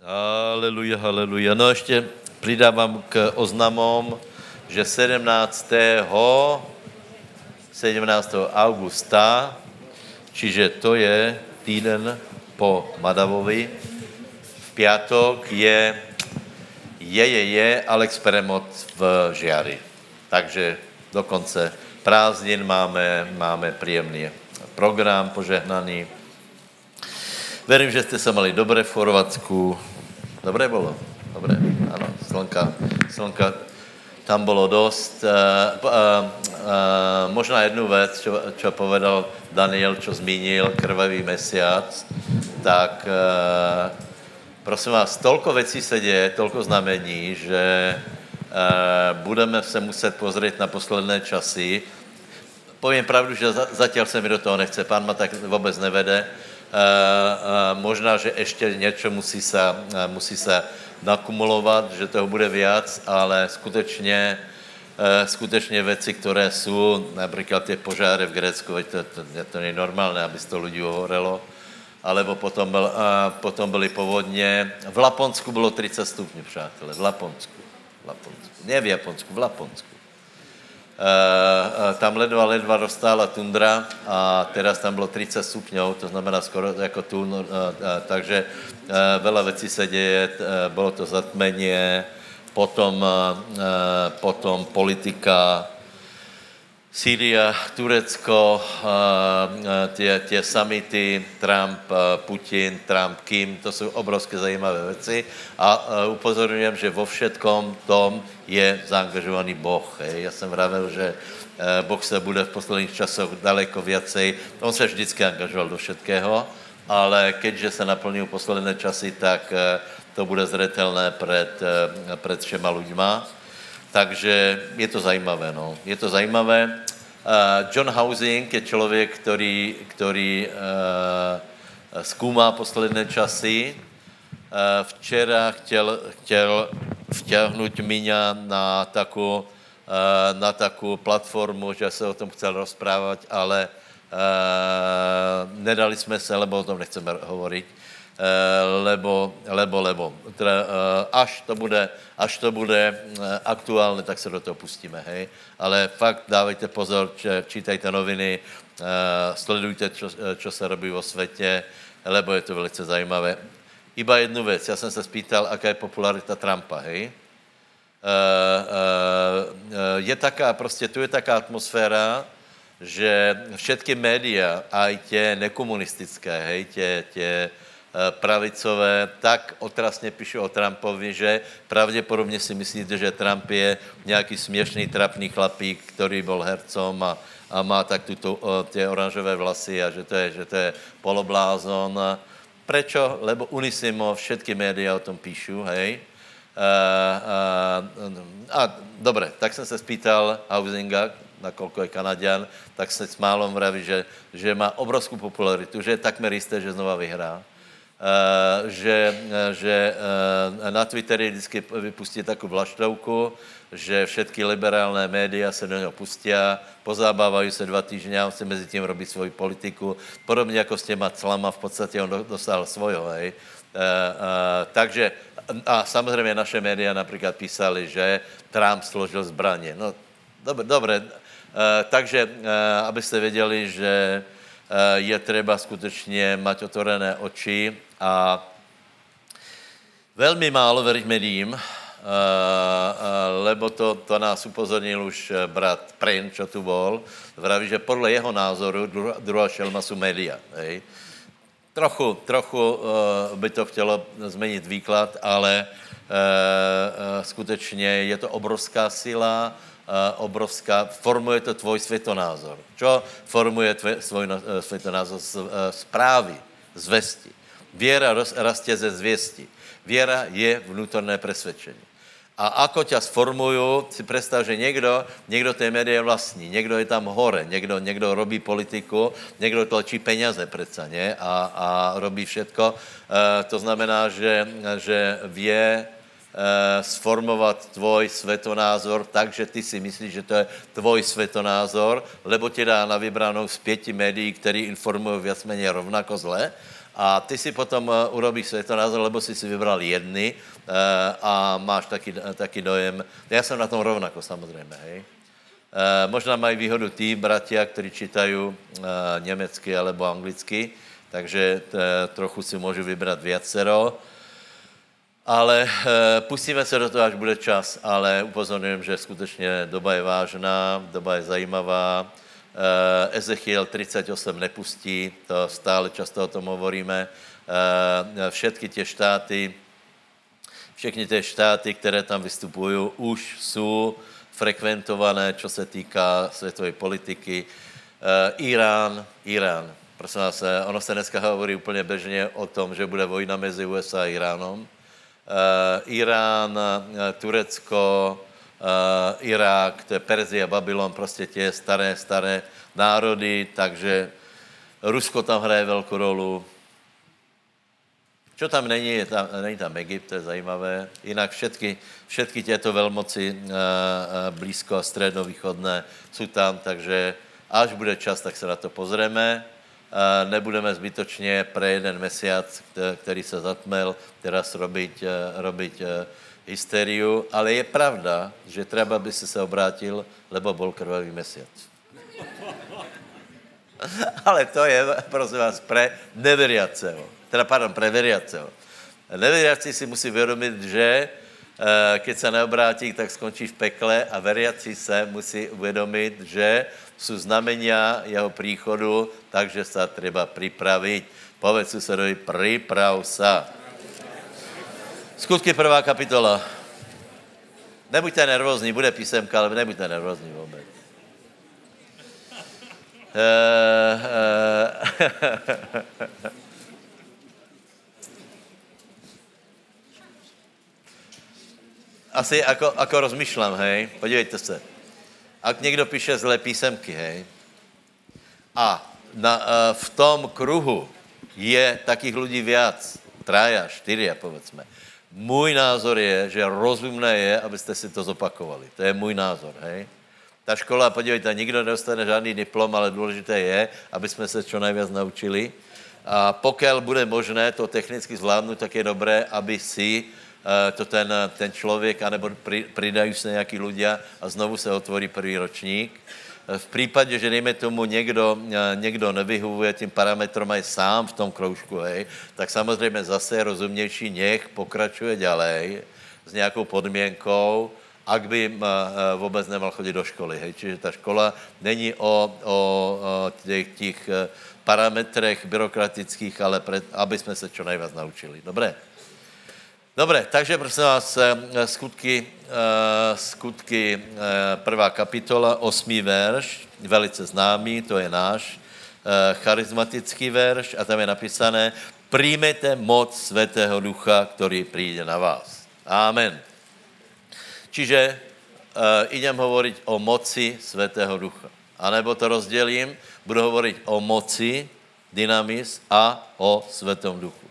Haleluja, haleluja. No ještě přidávám k oznamom, že 17. 17. augusta, čiže to je týden po Madavovi, v pátek je je, je, je Alex Peremot v Žiari. Takže do konce prázdnin máme, máme příjemný program požehnaný. Verím, že jste se mali dobré v Chorvatsku. Dobré bylo? Dobré, ano. Slnka, slnka tam bylo dost. Uh, uh, uh, možná jednu věc, čo povedal Daniel, čo zmínil, krvavý mesiac, tak uh, prosím vás, tolko věcí se děje, tolko znamení, že uh, budeme se muset pozrieť na posledné časy. Povím pravdu, že za, zatím se mi do toho nechce, pán ma tak vůbec nevede. Uh, uh, možná, že ještě něco musí se, uh, musí se nakumulovat, že toho bude viac, ale skutečně, skutečně věci, které jsou, například ty požáry v Grécku, to, to, to není normálné, aby to lidí ohorelo, alebo potom, byl, potom byly povodně. V Laponsku bylo 30 stupňů, přátelé, v Laponsku. V Laponsku. Ne v Japonsku, v Laponsku. Uh, tam ledva, ledva rozstála tundra a teraz tam bylo 30 stupňů, to znamená skoro jako tu, uh, takže veľa věcí se děje, bylo to zatmenie, potom, potom politika, Sýria, Turecko, tě, tě samity, Trump, Putin, Trump, Kim, to jsou obrovské zajímavé věci a upozorňujem, že vo všetkom tom je zaangažovaný Boh. Já jsem vravil, že Boh se bude v posledních časoch daleko viacej, on se vždycky angažoval do všetkého, ale keďže se naplňují posledné časy, tak to bude zretelné před, před všema ľuďma takže je to zajímavé, no. Je to zajímavé. John Housing je člověk, který, který uh, zkoumá posledné časy. Uh, včera chtěl, chtěl vtěhnout Míňa na takovou, uh, na takovou platformu, že se o tom chcel rozprávat, ale nedali jsme se, lebo o tom nechceme hovorit Eh, lebo, lebo, lebo. Teda, eh, až to bude, až to bude eh, aktuálne, tak se do toho pustíme, hej. Ale fakt dávejte pozor, čítajte noviny, sledujte, čo, čo se robí vo světě, lebo je to velice zajímavé. Iba jednu věc, já jsem se spýtal, aká je popularita Trumpa, hej. Je taká, prostě tu je taká atmosféra, že všetky média, aj tě nekomunistické, hej, tě, tě, Eh, pravicové tak otrasně píšu o Trumpovi, že pravděpodobně si myslíte, že Trump je nějaký směšný, trapný chlapík, který byl hercom a, a má tak tuto, tě oranžové vlasy a že to je, že to je poloblázon. Prečo? Lebo Unisimo, všetky média o tom píšu, hej. A, a, a dobré, tak jsem se spýtal Housinga, nakoľko je Kanadian, tak se s málom vraví, že, že má obrovskou popularitu, že je takmer jisté, že znova vyhrá. Eh, že, eh, že eh, na Twitteri vždycky vypustí takovou vlaštovku, že všetky liberálné média se do něho pustí, pozábávají se dva týdny a on se mezi tím robí svoji politiku. Podobně jako s těma clama v podstatě on dosáhl svojho, hej. takže a samozřejmě naše média například písali, že Trump složil zbraně. No, dobré, dobré. takže abyste věděli, že je třeba skutečně mať otvorené oči a velmi málo veriť médiím, uh, uh, lebo to, to nás upozornil už eh, brat Prin, čo tu bol, vraví, že podle jeho názoru druhá, šelma jsou média. Hej. Trochu, trochu by to chtělo změnit výklad, ale skutečně je to obrovská sila, obrovská, formuje to tvoj světonázor. Čo formuje tvoj, světonázor? Zprávy, zvesti. Věra rastě ze zvěsti. Věra je vnútorné presvedčení. A ako ťa sformujú, si představ, že někdo, někdo té média vlastní, někdo je tam hore, někdo, někdo robí politiku, někdo tlačí peněze přece, ne? A, a robí všetko. E, to znamená, že, že vě e, sformovat tvoj svetonázor tak, že ty si myslíš, že to je tvoj svetonázor, lebo ti dá na vybranou z pěti médií, který informují víc méně rovnako zle A ty si potom urobíš světonázor, lebo si si vybral jedny a máš taky, taky dojem, já jsem na tom rovnako samozřejmě, hej. Možná mají výhodu tí bratia, kteří čítají německy alebo anglicky, takže trochu si můžu vybrat viacero ale e, pustíme se do toho, až bude čas, ale upozorňujem, že skutečně doba je vážná, doba je zajímavá. E, Ezechiel 38 nepustí, to stále často o tom hovoríme. E, všetky tie štáty, všechny ty štáty, které tam vystupují, už jsou frekventované, čo se týká světové politiky. E, Irán, Irán, prosím vás, ono se dneska hovorí úplně běžně o tom, že bude vojna mezi USA a Iránom uh, Irán, Turecko, Irák, to je Perzia, Babylon, prostě tě staré, staré národy, takže Rusko tam hraje velkou rolu. Čo tam není, je tam, není tam Egypt, to je zajímavé. Jinak všetky, všetky těto velmoci uh, uh, blízko a středovýchodné jsou tam, takže až bude čas, tak se na to pozřeme nebudeme zbytočně pre jeden mesiac, který se zatmel, teraz robiť, eh, robiť eh, hysteriu, ale je pravda, že třeba by si se obrátil, lebo bol krvavý mesiac. ale to je, prosím vás, pre neveriaceho. Teda, pardon, pre veriaceho. Neveriaci si musí vědomit, že eh, keď se neobrátí, tak skončí v pekle a veriaci se musí uvědomit, že jsou znamenia jeho příchodu, takže se treba připravit. Povedz susedovi, připrav se. Skutky prvá kapitola. Nebuďte nervózní, bude písemka, ale nebuďte nervózní vůbec. Uh, uh, Asi jako, jako rozmýšlám, hej, podívejte se. Ak někdo píše zlé písemky, hej, a na, uh, v tom kruhu je takých lidí viac, traja, čtyři, povedzme. Můj názor je, že rozumné je, abyste si to zopakovali. To je můj názor, hej. Ta škola, podívejte, nikdo nedostane žádný diplom, ale důležité je, aby jsme se čo nejvíc naučili. A pokud bude možné to technicky zvládnout, tak je dobré, aby si Eh, to ten, ten člověk, anebo pridají se nějaký ľudia a znovu se otvorí první ročník. Eh, v případě, že dejme tomu někdo, eh, někdo nevyhovuje tím parametrom a je sám v tom kroužku, hej, tak samozřejmě zase rozumnější nech pokračuje ďalej s nějakou podmínkou, ak by vůbec nemal chodit do školy. Hej. Čiže ta škola není o, o, o těch, těch parametrech byrokratických, ale pre, aby jsme se čo nejvíc naučili. Dobré? Dobře, takže prosím vás, eh, skutky, eh, skutky eh, prvá kapitola, osmý verš, velice známý, to je náš charizmatický verš a tam je napísané, přijmete moc Svatého Ducha, který přijde na vás. Amen. Čiže uh, idem hovoriť o moci Svatého Ducha. A nebo to rozdělím, budu hovoriť o moci, dynamis a o Svatom Duchu.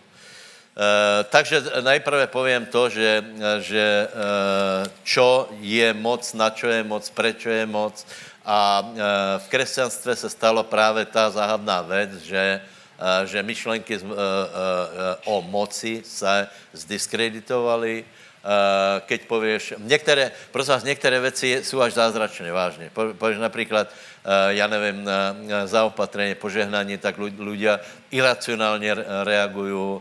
Eh, takže nejprve povím to, že, že eh, čo je moc, na čo je moc, prečo je moc. A eh, v křesťanstve se stalo právě ta záhadná věc, že, že myšlenky o moci se zdiskreditovaly, keď pověš, některé, prosím vás, některé věci jsou až zázračné, vážně. Pověš například, já nevím, zaopatření, požehnání, tak ľudia iracionálně reagují,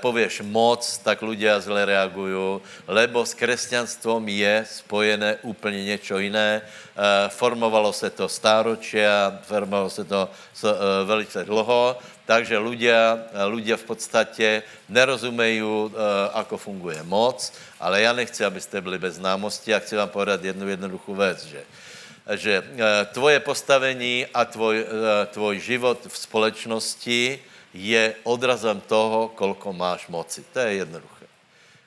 pověš moc, tak ľudia zle reagují, lebo s křesťanstvom je spojené úplně něco jiné. Eh, formovalo se to stáročia, formovalo se to eh, velice dlouho, takže ľudia, ľudia v podstatě nerozumejí, ako funguje moc, ale já nechci, abyste byli bez známosti a chci vám povedat jednu jednoduchou věc, že že tvoje postavení a tvoj, tvoj život v společnosti je odrazem toho, kolko máš moci. To je jednoduché.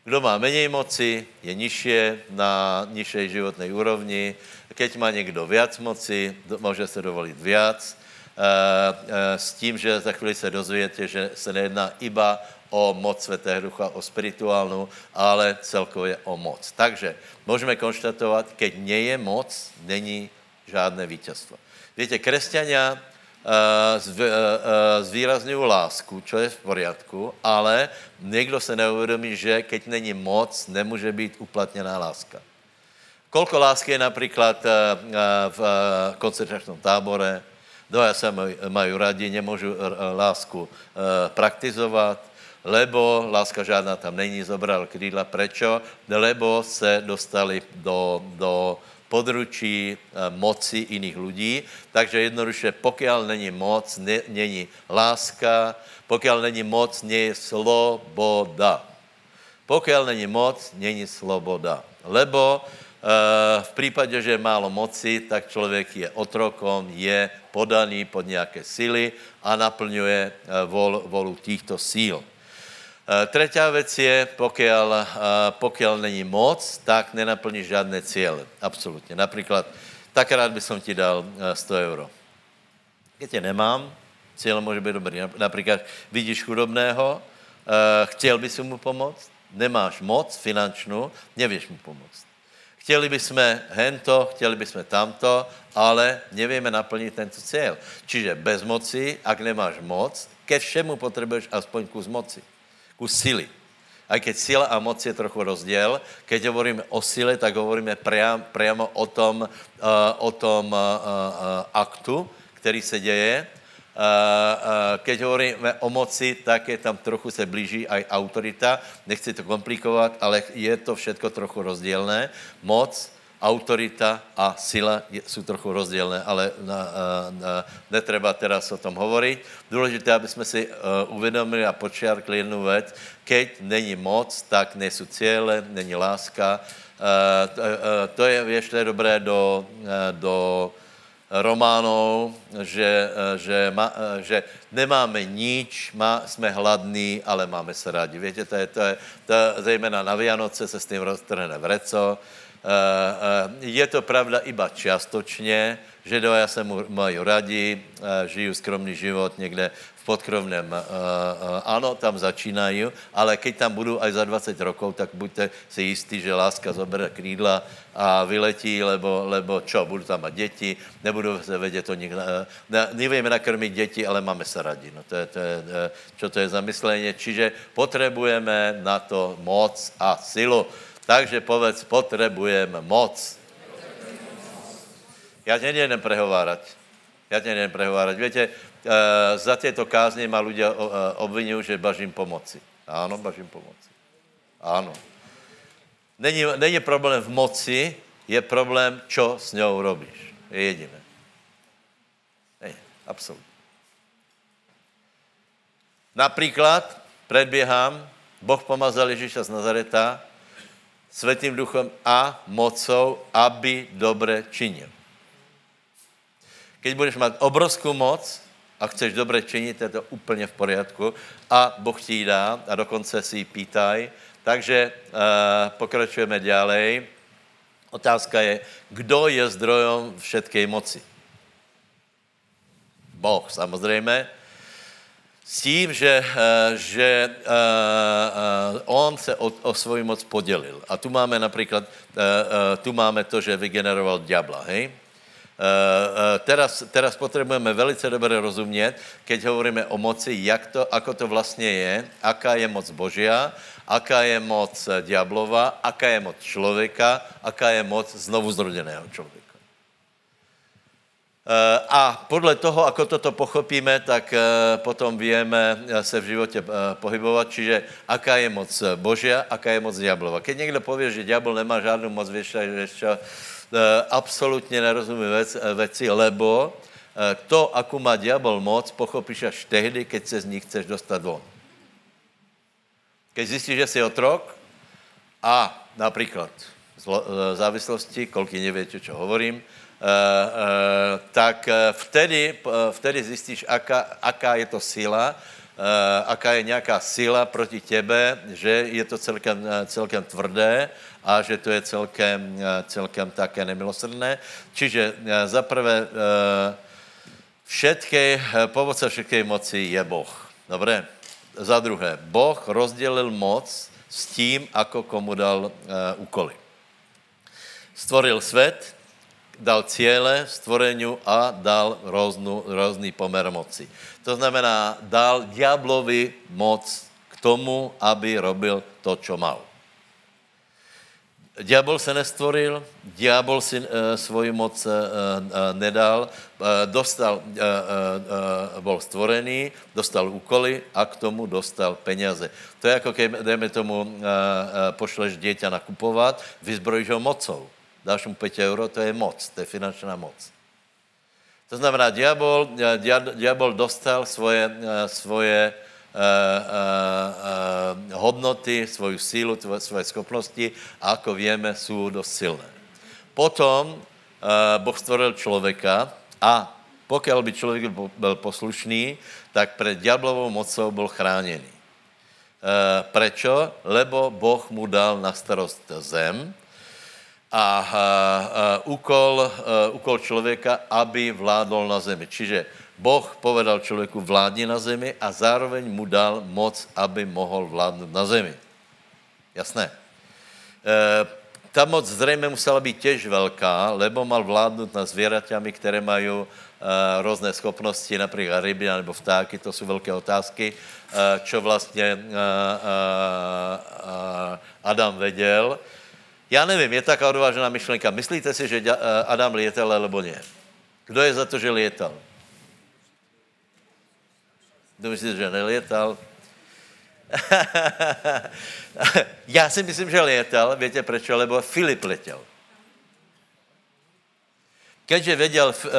Kdo má méně moci, je nižší na nižší životné úrovni. Keď má někdo viac moci, může se dovolit viac. Eh, eh, s tím, že za chvíli se dozvíte, že se nejedná iba o moc Svatého Ducha, o spirituálnu, ale celkově o moc. Takže můžeme konštatovat, keď nie je moc, není žádné vítězstvo. Víte, křesťania zvýrazňují lásku, čo je v poriadku, ale někdo se neuvědomí, že keď není moc, nemůže být uplatněná láska. Kolko lásky je například v koncentračním tábore, dvoja se mají rádi, nemůžu lásku praktizovat, lebo láska žádná tam není, zobral krídla. Prečo? Lebo se dostali do, do područí moci jiných lidí. Takže jednoduše, pokud není moc, ne, není láska, pokud není moc, není sloboda. Pokud není moc, není sloboda. Lebo v případě, že je málo moci, tak člověk je otrokom, je podaný pod nějaké síly a naplňuje vol, volu těchto síl. Třetí věc je, pokud, pokud není moc, tak nenaplníš žádné cíle. Absolutně. Například, tak rád bych ti dal 100 euro. Když tě nemám, cíl může být dobrý. Například vidíš chudobného, chtěl bys mu pomoct, nemáš moc finančnou, nevíš mu pomoct. Chtěli bychom hento, chtěli bychom tamto, ale nevíme naplnit tento cíl. Čiže bez moci, ak nemáš moc, ke všemu potřebuješ aspoň kus moci kus sily. A keď sila a moc je trochu rozděl, keď hovoríme o sile, tak hovoríme priam, priamo o tom, uh, o tom uh, uh, aktu, který se děje. Uh, uh, keď hovoríme o moci, tak je tam trochu se blíží aj autorita. Nechci to komplikovat, ale je to všetko trochu rozdělné. Moc, autorita a sila jsou trochu rozdílné, ale na, na, netreba teraz o tom hovorit. Důležité, aby jsme si uh, uvědomili a počiarkli jednu věc. Keď není moc, tak nejsou cíle, není láska. Uh, to, uh, to je ještě dobré do, uh, do Románov, že, že, ma, že nemáme nič, má, jsme hladní, ale máme se rádi. Víte, to je, to je, to je zejména na Vianoce se s tím roztrhne vreco, Eh, eh, je to pravda iba částočně, že já se mají rádi, eh, žiju skromný život někde v podkrovném, ano, tam začínají, ale keď tam budu až za 20 rokov, tak buďte si jistí, že láska zobere krídla a vyletí, lebo, lebo čo, budu tam mít děti, nebudu se vědět to nikdo, ne, nevíme nakrmit děti, ale máme se rádi. No to je, to je, čo to je zamyslení. Čiže potřebujeme na to moc a silu. Takže povedz, potřebujeme moc. Já tě nejdem prehovárat. Já tě nejdem prehovárat. Víte, uh, za těto kázně má lidé uh, obvinují, že bažím pomoci. Ano, bažím pomoci. Ano. Není, není problém v moci, je problém, čo s ňou robíš. Je jediné. Ne, absolutně. Například, predběhám, Boh pomazal Ježíša z Nazareta Svetým duchem a mocou, aby dobre činil. Keď budeš mít obrovskou moc a chceš dobre činit, je to úplně v poriadku a Boh ti dá a dokonce si ji pýtaj. Takže uh, pokračujeme ďalej. Otázka je, kdo je zdrojom všetkej moci? Boh, samozřejmě s tím, že, eh, že uh, uh, on se o, o svoji moc podělil. A tu máme například, tu máme to, že vygeneroval ďabla, hej? Teraz, teraz potřebujeme velice dobře rozumět, keď hovoríme o moci, jak to, ako to vlastně je, aká je moc Božia, aká je moc ďablova, aká je moc člověka, aká je moc znovu zrodeného člověka. Eh, a podle toho, ako toto pochopíme, tak eh, potom víme eh, se v životě pohybovat, čiže aká je moc Božia, aká je moc diablova. Keď někdo pově, že diabol nemá žádnou moc, víš, čo, absolutně nerozumí věc, věci, lebo to, akou má diabol moc, pochopíš až tehdy, keď se z ní chceš dostat von. Keď zjistíš, že jsi otrok a například závislosti, kolky nevíte, čo hovorím, tak eh, vtedy, vtedy zjistíš, aká, aká je to síla, aká je nějaká síla proti tebe, že je to celkem, celkem tvrdé a že to je celkem, celkem také nemilosrdné. Čiže za prvé, všetky, povodce všetké moci je Boh. Dobré? Za druhé, Boh rozdělil moc s tím, ako komu dal úkoly. Stvoril svět, dal cíle stvoreniu a dal různu, různý pomer moci. To znamená, dal diablovi moc k tomu, aby robil to, čo mal. Diabol se nestvoril, diabol si e, svoji moc e, e, nedal, e, dostal, e, e, bol stvorený, dostal úkoly a k tomu dostal peněze. To je jako keď, dejme tomu, e, e, pošleš dieťa nakupovat, vyzbrojíš ho mocou. Dáš mu 5 euro, to je moc, to je finančná moc. To znamená, diabol, diabol dostal svoje, svoje uh, uh, hodnoty, svoju sílu, svoje schopnosti a ako víme, jsou dost silné. Potom Boh stvoril člověka a pokud by člověk byl poslušný, tak před diablovou mocou byl chráněný. Prečo? Lebo Boh mu dal na starost zem a, a, a úkol, a, úkol člověka, aby vládol na zemi. Čiže Boh povedal člověku vládni na zemi a zároveň mu dal moc, aby mohl vládnout na zemi. Jasné. E, ta moc zřejmě musela být těž velká, lebo mal vládnout na zvěraťami, které mají e, různé schopnosti, například ryby nebo vtáky, to jsou velké otázky, e, čo vlastně e, e, e, Adam věděl. Já nevím, je taká odvážená myšlenka. Myslíte si, že e, Adam lietal, alebo ne? Kdo je za to, že lietal? Kdo myslí, že nelietal? Já si myslím, že lietal, víte proč? Lebo Filip letěl. Keďže věděl uh, uh, uh,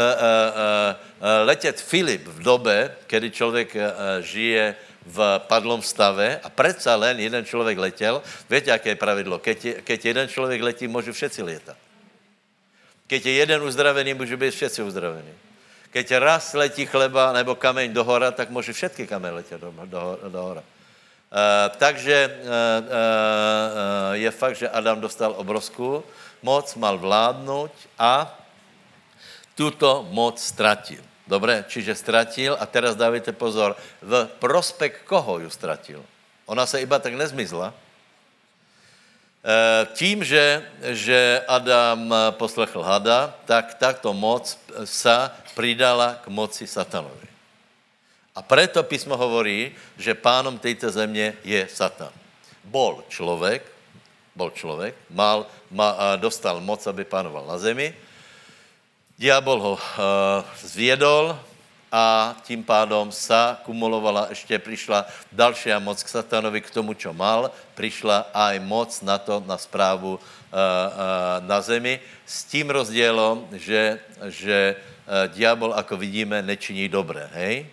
letět Filip v době, kdy člověk uh, žije v padlom stave a přece len jeden člověk letěl, víte, jaké je pravidlo? Keď, keď jeden člověk letí, můžu všetci lietat. Keď je jeden uzdravený, můžu být všetci uzdravení. Keď raz letí chleba nebo kameň do hora, tak může všetky kameň letět do, do, do hora. Uh, takže uh, uh, je fakt, že Adam dostal obrovskou moc, mal vládnout a tuto moc ztratil. Dobré, čiže ztratil a teraz dávajte pozor, v prospekt koho ju ztratil? Ona se iba tak nezmizla, Eh, tím, že, že Adam poslechl hada, tak tato moc sa pridala k moci satanovi. A preto písmo hovorí, že pánom této země je Satan. Bol člověk, bol člověk, mal, ma, dostal moc, aby pánoval na zemi. Diabol ho uh, a tím pádom sa kumulovala, ještě přišla další moc k satanovi, k tomu, čo mal, přišla aj moc na to, na správu uh, uh, na zemi, s tím rozdělom, že, že uh, diabol, ako vidíme, nečiní dobré, hej?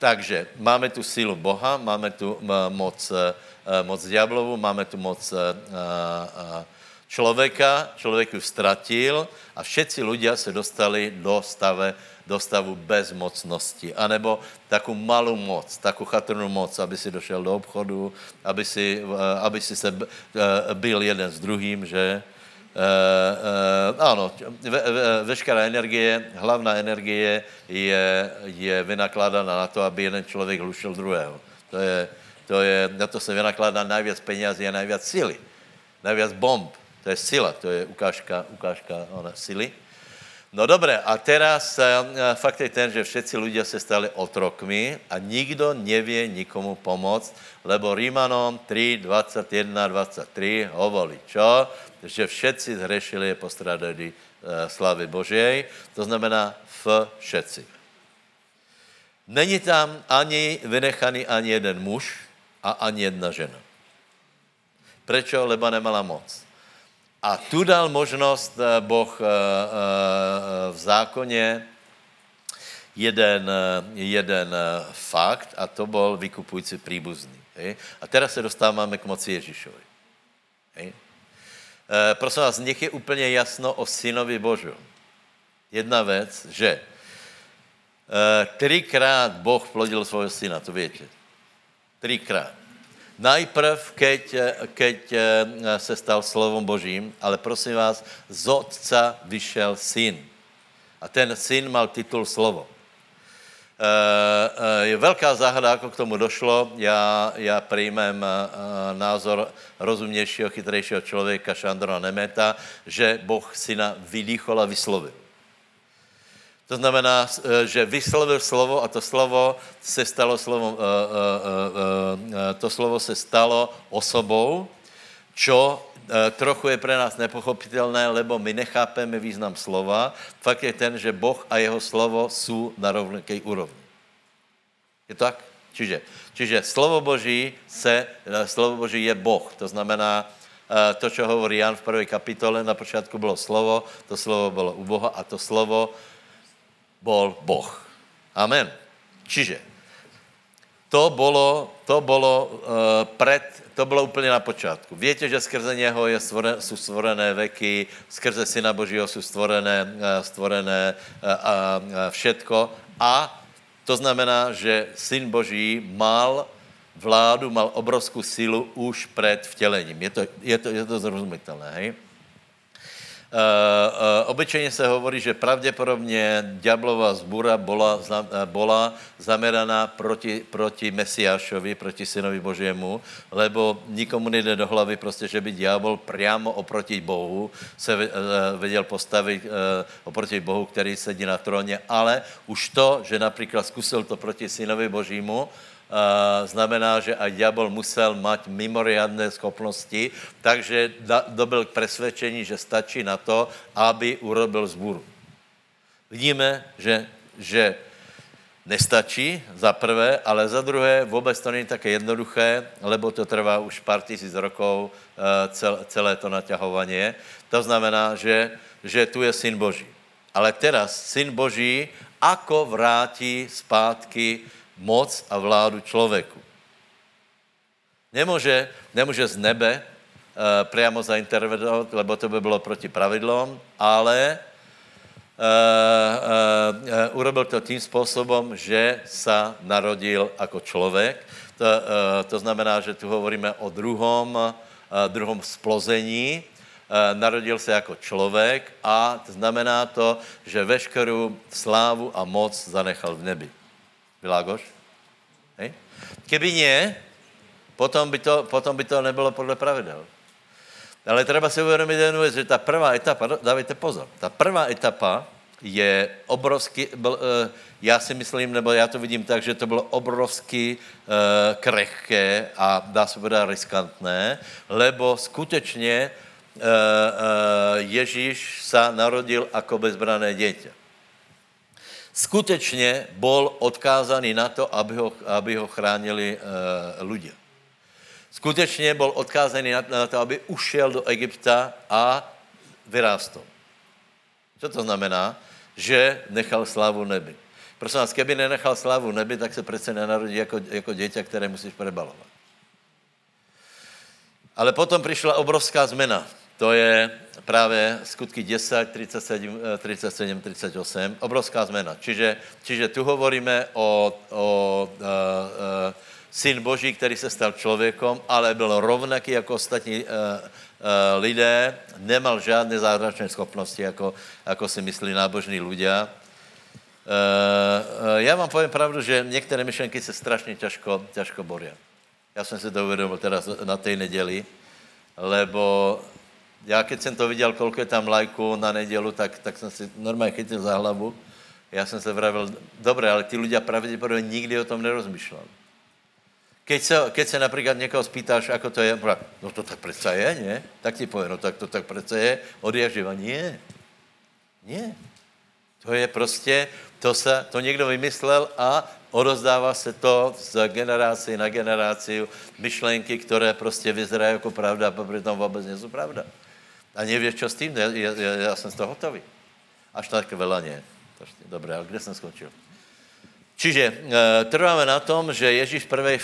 Takže máme tu sílu Boha, máme tu moc, moc diablovu, máme tu moc uh, uh, člověka, člověk ju ztratil a všetci ľudia se dostali do stave do stavu bezmocnosti. A nebo takovou malou moc, takovou chatrnou moc, aby si došel do obchodu, aby si, eh, aby si se eh, byl jeden s druhým, že? Uh, ano, ve, ve, veškerá energie, hlavná energie je, je vynakládána na to, aby jeden člověk hlušil druhého. To je, to je, na to se vynakládá nejvíc penězí a nejvíc síly. Nejvíc bomb. To je sila, to je ukážka, ukážka ona, sily. No dobré, a teraz uh, fakt je ten, že všetci ľudia se stali otrokmi a nikdo nevie nikomu pomoct, lebo Rímanom 3, 21, 23 hovorí, čo? Že všetci zhrešili a postradali uh, slavy Božej, to znamená v všetci. Není tam ani vynechaný ani jeden muž a ani jedna žena. Prečo? Lebo nemala moc. A tu dal možnost eh, Boh eh, eh, v zákoně jeden, jeden fakt a to byl vykupující příbuzný. A teraz se dostáváme k moci Ježíšovi. Prosím vás, nech je úplně jasno o synovi Božu. Jedna věc, že třikrát Boh plodil svého syna, to víte. Třikrát. Najprv, keď, keď eh, se stal slovom Božím, ale prosím vás, z otca vyšel syn. A ten syn mal titul slovo. je velká záhada, ako k tomu došlo. Já, já přijmem názor rozumnějšího, chytrejšího člověka Šandrona Nemeta, že Boh syna vydýchol a vyslovil. To znamená, že vyslovil slovo a to slovo se stalo slovom, to slovo se stalo osobou, čo trochu je pre nás nepochopitelné, lebo my nechápeme význam slova. Fakt je ten, že Boh a jeho slovo jsou na rovnakej úrovni. Je to tak? Čiže, čiže slovo Boží se, slovo Boží je Boh. To znamená, to, čo hovorí Jan v prvej kapitole, na počátku bylo slovo, to slovo bylo u Boha a to slovo bol Boh. Amen. Čiže to bylo, to bylo uh, před, to bylo úplně na počátku. Víte, že skrze něho je stvoren, jsou stvorené veky, skrze Syna Božího jsou stvorené, uh, stvorené uh, uh, všetko a to znamená, že Syn Boží mal vládu, mal obrovskou sílu už před vtělením. Je to, je to, je to zrozumitelné, hej? Uh, uh, obyčejně se hovorí, že pravděpodobně ďablová zbura bola, uh, bola zameraná proti, proti Mesiášovi, proti synovi Božiemu, lebo nikomu nejde do hlavy prostě, že by ďábel priamo oproti Bohu se věděl postavit oproti Bohu, který sedí na tróně, ale už to, že například zkusil to proti synovi Božímu, znamená, že aj diabol musel mať mimoriadné schopnosti, takže dobil k presvedčení, že stačí na to, aby urobil zbůru. Vidíme, že, že nestačí, za prvé, ale za druhé vůbec to není také jednoduché, lebo to trvá už pár tisíc rokov celé to naťahovanie. To znamená, že, že tu je Syn Boží. Ale teraz Syn Boží ako vrátí zpátky moc a vládu člověku. Nemůže, nemůže z nebe e, priamo zaintervenovat, lebo to by bylo proti pravidlům, ale e, e, urobil to tím způsobem, že sa narodil jako člověk. To, to znamená, že tu hovoríme o druhom, druhom splození. Narodil se jako člověk a to znamená to, že veškerou slávu a moc zanechal v nebi. Világoš? Hej? Keby nie, potom by, to, potom by to nebylo podle pravidel. Ale třeba si uvědomit jednu věc, že ta prvá etapa, dávejte pozor, ta prvá etapa je obrovský, byl, uh, já si myslím, nebo já to vidím tak, že to bylo obrovsky uh, krehké a dá se povedat riskantné, lebo skutečně uh, uh, Ježíš sa narodil jako bezbrané dieťa skutečně bol odkázaný na to, aby ho, aby ho chránili uh, ľudia. Skutečně bol odkázaný na, na to, aby ušel do Egypta a vyrástol. Co to znamená? Že nechal slávu nebi. Prosím vás, keby nenechal slávu nebi, tak se přece nenarodí jako, jako dieťa, které musíš prebalovat. Ale potom přišla obrovská zmena to je právě skutky 10, 37, 37 38, obrovská zmena. Čiže, čiže tu hovoríme o, o uh, uh, syn Boží, který se stal člověkom, ale byl rovnaký jako ostatní uh, uh, lidé, nemal žádné zázračné schopnosti, jako, jako si myslí nábožní. Uh, uh, já vám povím pravdu, že některé myšlenky se strašně těžko, těžko boria. Já jsem si to uvědomil teda na té neděli, lebo já keď jsem to viděl, kolik je tam lajků na nedělu, tak, tak jsem si normálně chytil za hlavu. Já jsem se vravil, dobré, ale ty lidé pravděpodobně nikdy o tom nerozmýšleli. Keď se, keď se například někoho spýtáš, ako to je, no to tak přece je, ne? Tak ti pově, no tak to tak přece je, od živa. Nie. Nie. To je prostě, to, se, to někdo vymyslel a odozdává se to z generaci na generaci myšlenky, které prostě vyzerají jako pravda a přitom vůbec nejsou pravda. A nevíš, čo s tím? Já, já, já jsem z toho hotový. Až tak veľa nie. Dobré, ale kde jsem skončil? Čiže e, trváme na tom, že Ježíš v prvej e,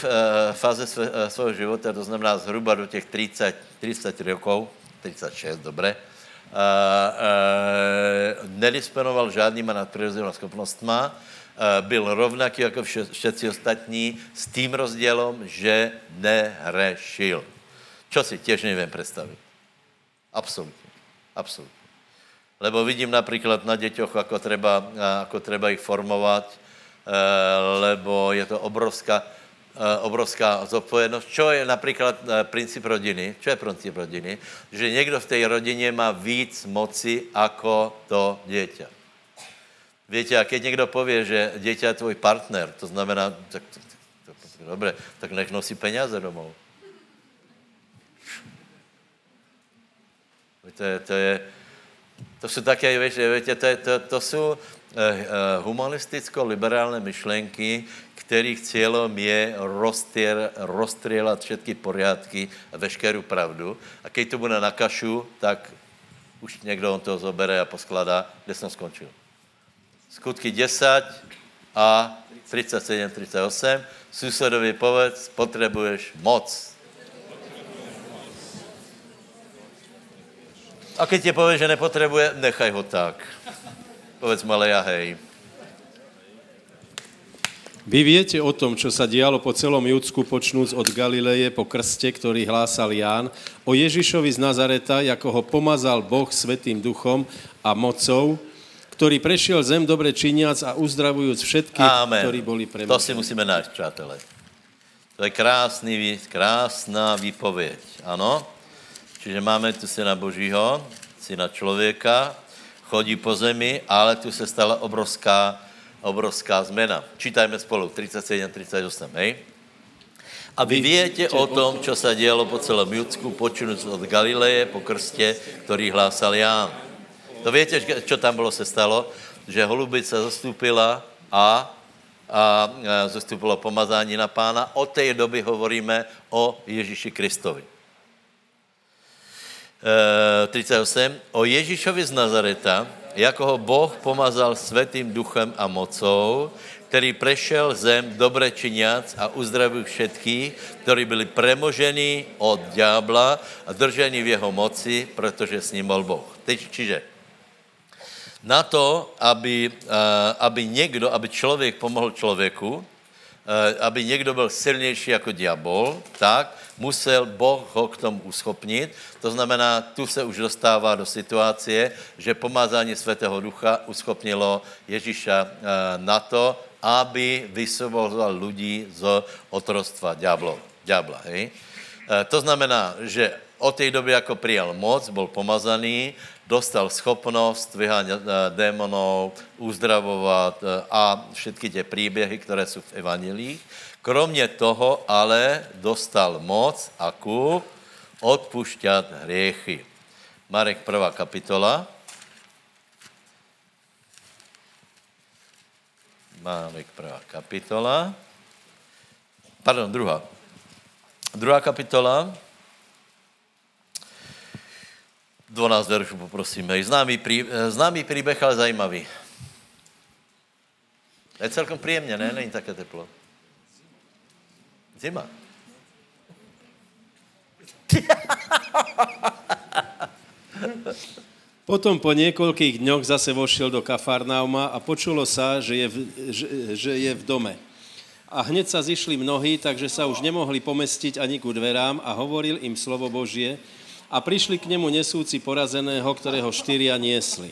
fáze sve, e, svého života, to znamená zhruba do těch 30, 30 rokov, 36, dobré, e, e, nedisponoval žádnýma nadprirozenými schopnostma, e, byl rovnaký jako všetci ostatní s tím rozdělom, že nehrešil. Čo si těž nevím představit. Absolutně. Absolutně. Lebo vidím například na děťoch, ako treba, ako treba ich formovat. lebo je to obrovská, obrovská zodpovědnost. Čo je například princip rodiny? Čo je princip rodiny? Že někdo v té rodině má víc moci jako to dieťa. Víte, a keď někdo pově, že dieťa je tvůj partner, to znamená, tak, tak, tak, tak dobré, tak nech nosí peněze domů. To je, to je, to jsou také, víte, to, je, to, to jsou uh, humanisticko-liberální myšlenky, kterých cílem je rozstřel, rozstřelat všechny poriadky a veškerou pravdu. A když to bude na kašu, tak už někdo on to zobere a poskladá, kde jsem skončil. Skutky 10 a 37, 38. Susedovi povedz, potřebuješ moc. A keď ti povie, že nepotřebuje, nechaj ho tak. Povedz mu ale ja hej. Vy viete o tom, čo sa dialo po celom Judsku, počnúc od Galileje po krste, ktorý hlásal Ján, o Ježišovi z Nazareta, ako ho pomazal Boh Svetým duchom a mocou, ktorý prešiel zem dobre činiac a uzdravujúc všetkých, Amen. ktorí boli premocení. To si musíme nájsť, přátelé. To je krásný, krásná výpověď, ano? Čiže máme tu syna Božího, syna člověka, chodí po zemi, ale tu se stala obrovská, obrovská zmena. Čítajme spolu, 37, 38, hej? A vy viete o tom, čo sa dialo po celém Judsku, počinúc od Galileje po krste, ktorý hlásal Ján. To víte, čo tam bylo se stalo? Že holubice zastupila a, a zastupilo pomazání na pána. Od té doby hovoríme o Ježíši Kristovi. E, 38. O Ježíšovi z Nazareta, jako ho Boh pomazal svetým duchem a mocou, který prešel zem dobre činiac a uzdravil všetkých, kteří byli premožení od ďábla a držení v jeho moci, protože s ním bol Boh. Teď, čiže na to, aby, eh, aby někdo, aby člověk pomohl člověku, eh, aby někdo byl silnější jako diabol, tak musel Boh ho k tomu uschopnit. To znamená, tu se už dostává do situace, že pomazání Svatého Ducha uschopnilo Ježíša eh, na to, aby vysvobozoval lidí z otrostva diabla. Hej? To znamená, že od té doby, jako přijal moc, byl pomazaný, dostal schopnost vyhánět eh, démonů, uzdravovat eh, a všechny ty příběhy, které jsou v evangelích. Kromě toho ale dostal moc a ku odpušťat hriechy. Marek prvá kapitola. Marek prvá kapitola. Pardon, druhá. Druhá kapitola. 12 veršů poprosím. Známý, prí, eh, známý příběh, ale zajímavý. Je celkem příjemně, ne? Není také teplo. Zima. Potom po niekoľkých dňoch zase vošiel do Kafarnauma a počulo sa, že je v, že, že je v dome. A hneď sa zišli mnohí, takže sa už nemohli pomestiť ani ku dverám a hovoril im slovo Božie, a prišli k nemu nesúci porazeného, ktorého štyria niesli.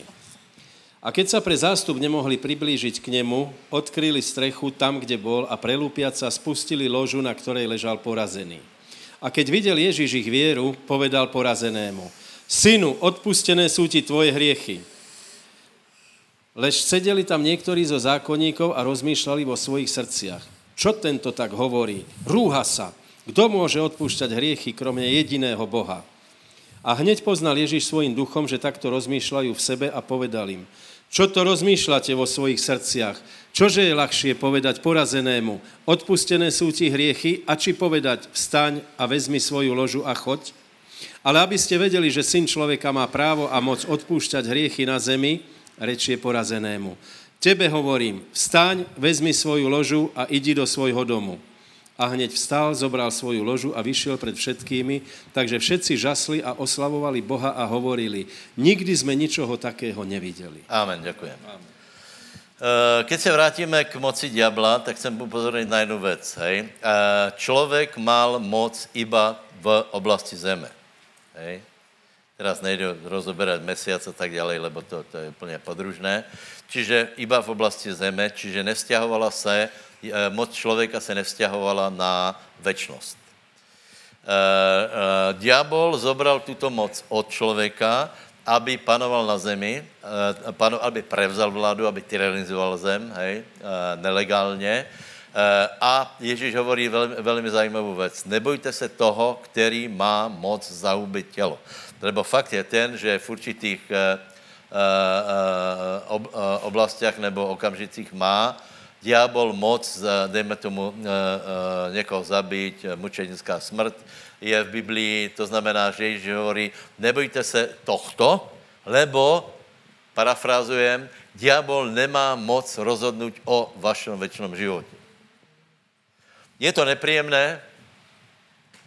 A keď sa pre zástup nemohli priblížiť k nemu, odkryli strechu tam, kde bol a prelúpiac sa spustili ložu, na ktorej ležal porazený. A keď videl Ježiš ich vieru, povedal porazenému, synu, odpustené sú ti tvoje hriechy. Lež sedeli tam niektorí zo zákonníkov a rozmýšľali vo svojich srdciach. Čo tento tak hovorí? Rúha sa. Kto môže odpúšťať hriechy, kromne jediného Boha? A hneď poznal Ježíš svojim duchom, že takto rozmýšľajú v sebe a povedal im, čo to rozmýšľate vo svojich srdciach? Čože je ľahšie povedať porazenému, odpustené sú ti hriechy, a či povedať, vstaň a vezmi svoju ložu a choď? Ale aby ste vedeli, že syn človeka má právo a moc odpúšťať hriechy na zemi, rečie porazenému. Tebe hovorím, vstaň, vezmi svoju ložu a idi do svojho domu a hneď vstal, zobral svoju ložu a vyšiel pred všetkými, takže všetci žasli a oslavovali Boha a hovorili, nikdy sme ničoho takého nevideli. Amen, ďakujem. Eh, keď se vrátíme k moci diabla, tak chcem upozornit na jednu věc. Hej. Eh, člověk mal moc iba v oblasti zeme. Hej. Teraz nejde rozoberať mesiac a tak ďalej, lebo to, to je úplně podružné. Čiže iba v oblasti zeme, čiže nevzťahovala se, moc člověka se nevzťahovala na večnost. Uh, uh, diabol zobral tuto moc od člověka, aby panoval na zemi, aby prevzal vládu, aby tyranizoval zem, hej, nelegálně. A Ježíš hovorí velmi, velmi zajímavou věc. Nebojte se toho, který má moc zahubit tělo. Lebo fakt je ten, že v určitých ob, oblastiach nebo okamžicích má diabol moc, dejme tomu, někoho zabít, mučenická smrt je v Biblii, to znamená, že Ježíš hovorí, nebojte se tohto, lebo, parafrázujem, diabol nemá moc rozhodnout o vašem věčnom životě. Je to nepříjemné,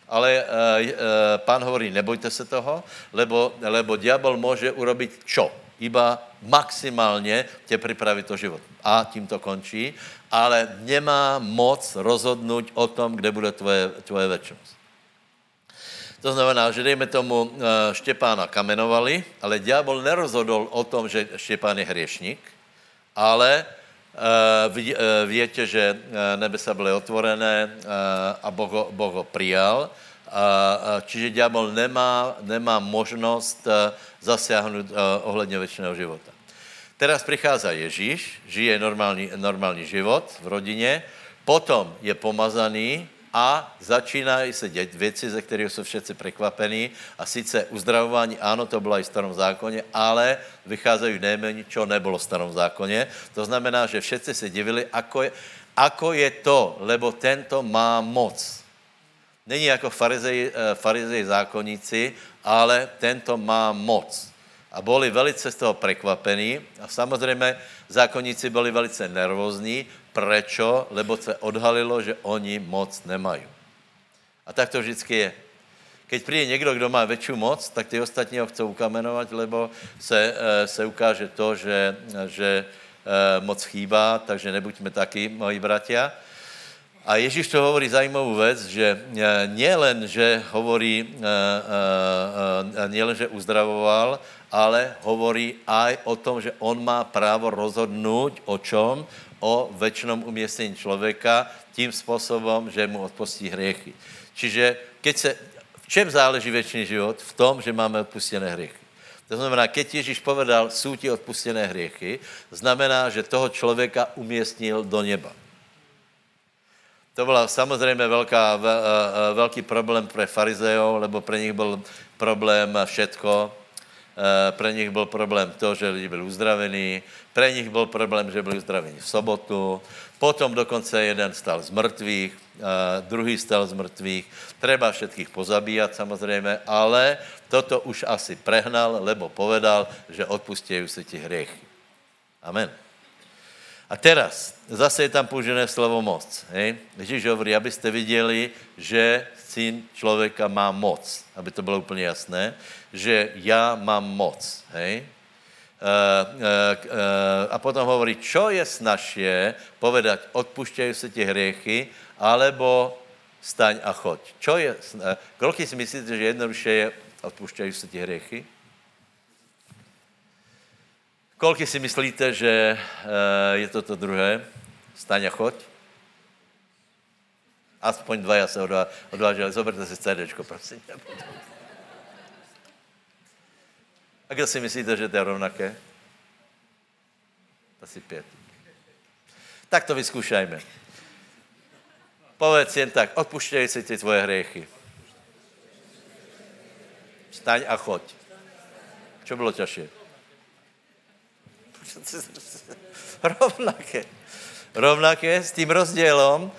ale uh, uh, pán hovorí, nebojte se toho, lebo, lebo diabol může urobit čo? Iba maximálně tě připravit to život. A tím to končí, ale nemá moc rozhodnout o tom, kde bude tvoje, tvoje věčnost. To znamená, že dejme tomu eh, Štěpána kamenovali, ale diabol nerozhodol o tom, že Štěpán je hriešník, ale větě, že nebesa byly otvorené a Boh ho, boh ho přijal, čiže diabol nemá, nemá možnost eh, zasáhnout eh, ohledně věčného života. Teraz přichází Ježíš, žije normální, normální život v rodině, potom je pomazaný a začínají se dět věci, ze kterých jsou všetci překvapení. A sice uzdravování, ano, to bylo i v starom zákoně, ale vycházejí nejméně, čo nebylo v starom zákoně. To znamená, že všetci se divili, ako je, ako je to, lebo tento má moc. Není jako farizej, eh, farizej zákonníci, ale tento má moc. A byli velice z toho překvapení. A samozřejmě zákonníci byli velice nervózní. Prečo? Lebo se odhalilo, že oni moc nemají. A tak to vždycky je. Keď přijde někdo, kdo má větší moc, tak ty ostatní ho chcou ukamenovat, lebo se, eh, se ukáže to, že, že eh, moc chýbá, takže nebuďme taky, moji bratia. A Ježíš to hovorí zajímavou věc, že eh, nielen, že hovorí, eh, eh, nielen, že uzdravoval, ale hovorí aj o tom, že on má právo rozhodnout o čom? O večnom uměstnění člověka tím způsobem, že mu odpustí hriechy. Čiže keď se, v čem záleží věčný život? V tom, že máme odpustené hriechy. To znamená, keď Ježíš povedal, jsou ti odpustené hriechy, znamená, že toho člověka umístnil do neba. To byla samozřejmě velká, e, e, velký problém pro farizejov, lebo pro nich byl problém všetko. E, pro nich byl problém to, že lidi byli uzdravení, pro nich byl problém, že byli uzdravení v sobotu, potom dokonce jeden stal z mrtvých, druhý stal z mrtvých. Treba všetkých pozabíjat samozřejmě, ale toto už asi prehnal, lebo povedal, že odpustějí se ti hriechy. Amen. A teraz, zase je tam použené slovo moc. Hej? Ježíš hovorí, abyste viděli, že syn člověka má moc, aby to bylo úplně jasné, že já mám moc. Hej? Uh, uh, uh, a potom hovorí, čo je snažšie povedať, odpušťají se ti hriechy, alebo staň a choď. Čo je, kolik si myslíte, že jednoduše je, odpušťají se ti hriechy? Kolik si myslíte, že eh, je to to druhé? Staň a choď. Aspoň dva já se odvážili. Zoberte si CDčko, prosím. A kdo si myslíte, že to je rovnaké? Asi pět. Tak to vyzkoušajme. Povedz jen tak, odpuštěj si ty tvoje hriechy. Staň a choď. Co bylo těžší? Rovnaké. Rovnaké s tím rozdělom,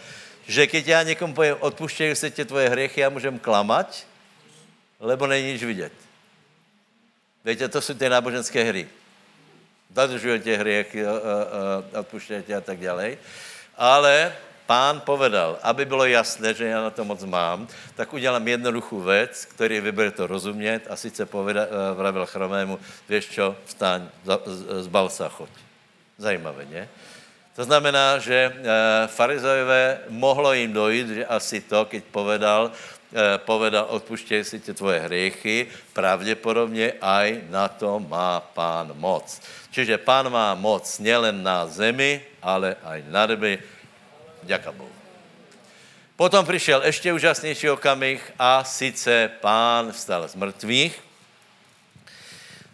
že keď já někomu povím, odpuštějí se tě tvoje hriechy, já můžem klamat, lebo není nič vidět. Víte, to jsou ty náboženské hry. Zadržujete hriechy, odpuštějte a tak dále. Ale pán povedal, aby bylo jasné, že já na to moc mám, tak udělám jednoduchou věc, který vybere to rozumět a sice poveda, eh, vravil chromému, víš čo, vstaň, zbal se choď. Zajímavé, ne? To znamená, že e, farizejové mohlo jim dojít, že asi to, keď povedal, povedal, odpuštěj si tě tvoje hriechy, pravděpodobně aj na to má pán moc. Čiže pán má moc nielen na zemi, ale aj na nebi. Ďaká Bohu. Potom přišel ještě úžasnější okamih a sice pán vstal z mrtvých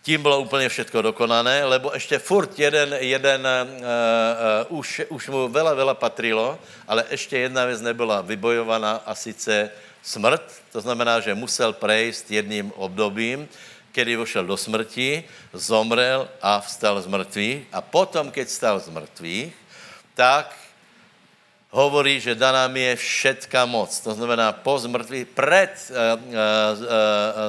tím bylo úplně všechno dokonané, lebo ještě furt jeden, jeden uh, uh, už, už mu vela, vela patrilo, ale ještě jedna věc nebyla vybojovaná a sice smrt, to znamená, že musel prejsť jedním obdobím, kedy vošel do smrti, zomrel a vstal z mrtvých. A potom, keď vstal z mrtvých, tak hovorí, že daná mi je všetka moc. To znamená, po zmrtvých, před uh, uh, uh,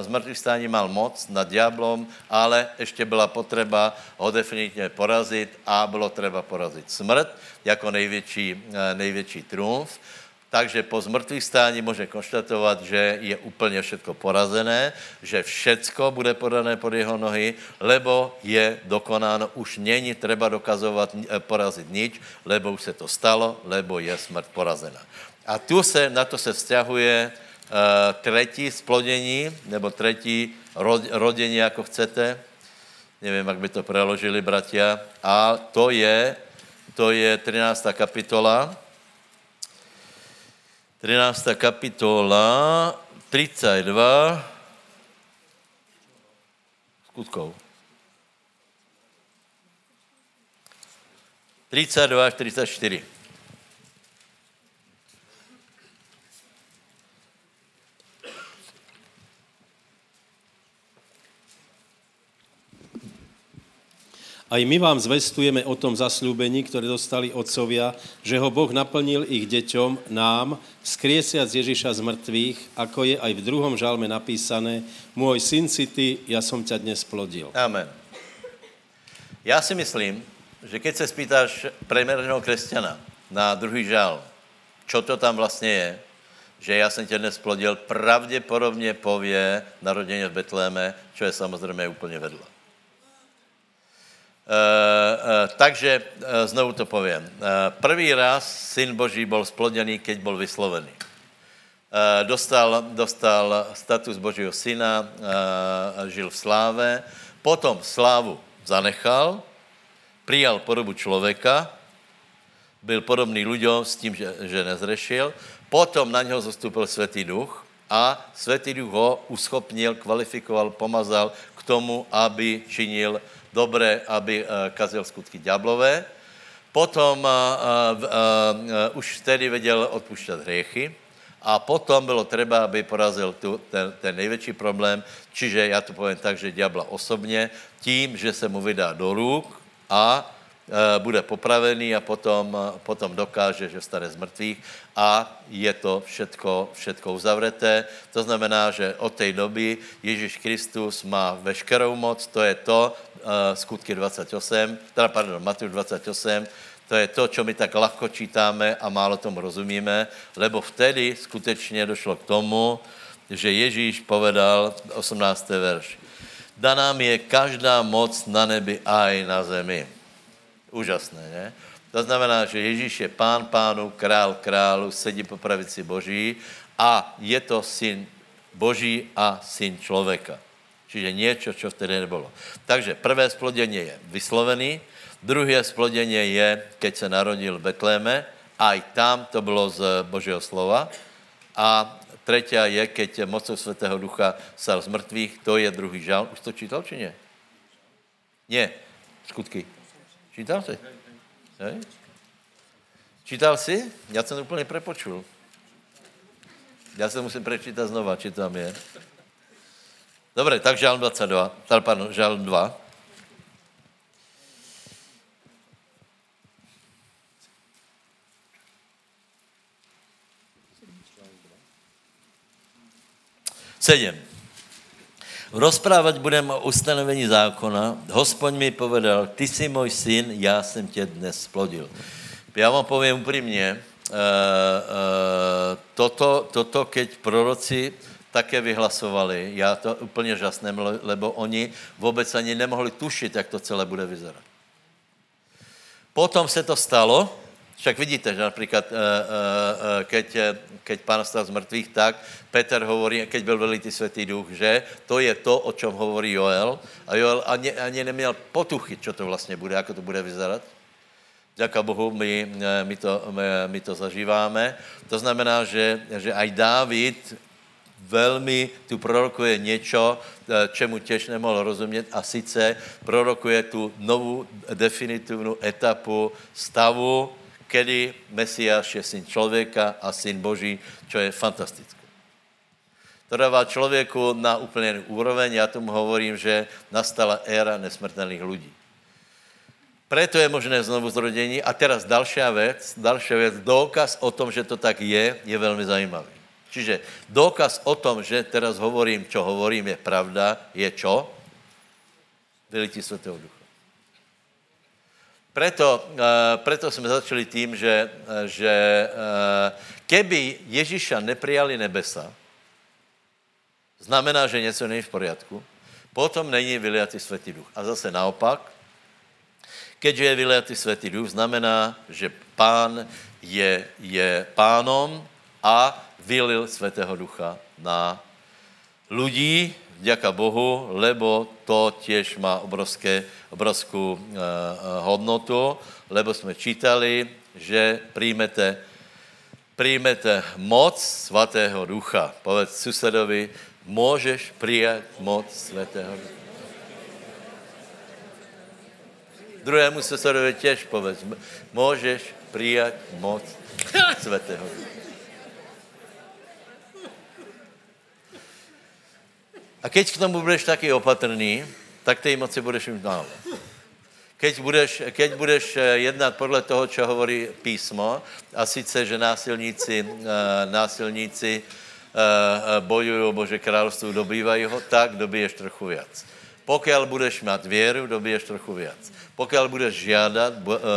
zmrtvých stání mal moc nad diablom, ale ještě byla potřeba ho definitivně porazit a bylo třeba porazit smrt jako největší, největší triumf takže po zmrtvých stání může konštatovat, že je úplně všetko porazené, že všetko bude podané pod jeho nohy, lebo je dokonáno, už není třeba dokazovat, eh, porazit nič, lebo už se to stalo, lebo je smrt porazená. A tu se, na to se vzťahuje uh, třetí splodění, nebo třetí rodění, jako chcete. Nevím, jak by to preložili, bratia. A to je, to je 13. kapitola, 13. kapitola, 32 skutkov. 32 až 34. Aj my vám zvestujeme o tom zaslúbení, ktoré dostali otcovia, že ho Boh naplnil ich deťom, nám, skriesiac Ježiša z mŕtvych, ako je aj v druhom žalme napísané, môj syn si ty, ja som ťa dnes plodil. Amen. Já si myslím, že keď se spýtáš premerného křesťana na druhý žal, čo to tam vlastně je, že já jsem tě dnes plodil, pravděpodobně pově naroděně v Betléme, čo je samozřejmě úplně vedle. Uh, uh, takže uh, znovu to povím. Prvý raz syn Boží byl splodněný, keď byl vyslovený. Dostal, dostal status Božího syna, žil v sláve, potom slávu zanechal, přijal podobu člověka, byl podobný lidem s tím, že, že nezrešil, potom na něho zastupil Světý duch a Světý duch ho uschopnil, kvalifikoval, pomazal k tomu, aby činil dobré, aby uh, kazil skutky ďablové. Potom uh, uh, uh, už vtedy věděl odpušťat hriechy a potom bylo třeba, aby porazil tu, ten, ten největší problém, čiže já to povím tak, že ďabla osobně, tím, že se mu vydá do růk a Eh, bude popravený a potom, eh, potom dokáže, že stane z mrtvých a je to všetko, všetko uzavreté. To znamená, že od té doby Ježíš Kristus má veškerou moc, to je to, uh, skutky 28, teda pardon, Matouš 28, to je to, čo my tak lahko čítáme a málo tomu rozumíme, lebo vtedy skutečně došlo k tomu, že Ježíš povedal, 18. verš, daná mi je každá moc na nebi a i na zemi. Úžasné, ne? To znamená, že Ježíš je pán pánu, král králu, sedí po pravici Boží a je to syn Boží a syn člověka. Čiže něco, co vtedy nebylo. Takže prvé splodění je vyslovený, druhé splodění je, keď se narodil v Betléme, a i tam to bylo z Božího slova. A třetí je, keď mocou Svatého Ducha sal z mrtvých, to je druhý žal. Už to čítal, či ne? Ne, skutky. Čítal jsi? Hej? Čítal jsi? Já jsem úplně prepočul. Já se musím prečítat znova, či tam je. Dobře, tak žálm 22, tady, pardon, žálm 2. Sedm. Rozprávat budeme o ustanovení zákona. Hospodň mi povedal, ty jsi můj syn, já jsem tě dnes splodil. Já vám povím upřímně, uh, uh, toto, toto, keď proroci také vyhlasovali, já to úplně žasném, lebo oni vůbec ani nemohli tušit, jak to celé bude vyzerat. Potom se to stalo Však vidíte, že například, keď, keď pán stal z mrtvých, tak Petr hovorí, keď byl velitý světý duch, že to je to, o čem hovorí Joel. A Joel ani, ani neměl potuchy, co to vlastně bude, jako to bude vyzerat. Děká Bohu, my, my, to, my, my to zažíváme. To znamená, že, že aj Dávid velmi tu prorokuje něco, čemu těž nemohl rozumět a sice prorokuje tu novou definitivní etapu stavu, kedy Mesiáš je syn člověka a syn Boží, čo je fantastické. To dává člověku na úplně úroveň, já tomu hovorím, že nastala éra nesmrtelných lidí. Preto je možné znovu zrodění. A teraz další věc, další věc, důkaz o tom, že to tak je, je velmi zajímavý. Čiže důkaz o tom, že teraz hovorím, čo hovorím, je pravda, je čo? Vylití Svatého Ducha. Preto, uh, preto jsme začali tím, že, že uh, keby Ježíša neprijali nebesa, znamená, že něco není v poriadku, potom není vyliatý Svatý Duch. A zase naopak, keďže je vyliatý Svatý Duch, znamená, že pán je, je pánom a vylil Svatého Ducha na lidí, děka Bohu, lebo to těž má obrovské, obrovskou uh, hodnotu, lebo jsme čítali, že přijmete, přijmete moc Svatého Ducha. Povedz susedovi, můžeš přijat moc Svatého Ducha. Druhému susedovi těž povedz, můžeš přijat moc Svatého Ducha. A keď k tomu budeš taky opatrný, tak té moci budeš mít málo. Keď budeš, keď budeš eh, jednat podle toho, co hovorí písmo, a sice, že násilníci, uh, násilníci uh, bojují o Bože království, dobývají ho, tak dobiješ trochu víc. Pokud budeš mít věru, dobiješ trochu víc. Pokud budeš žádat,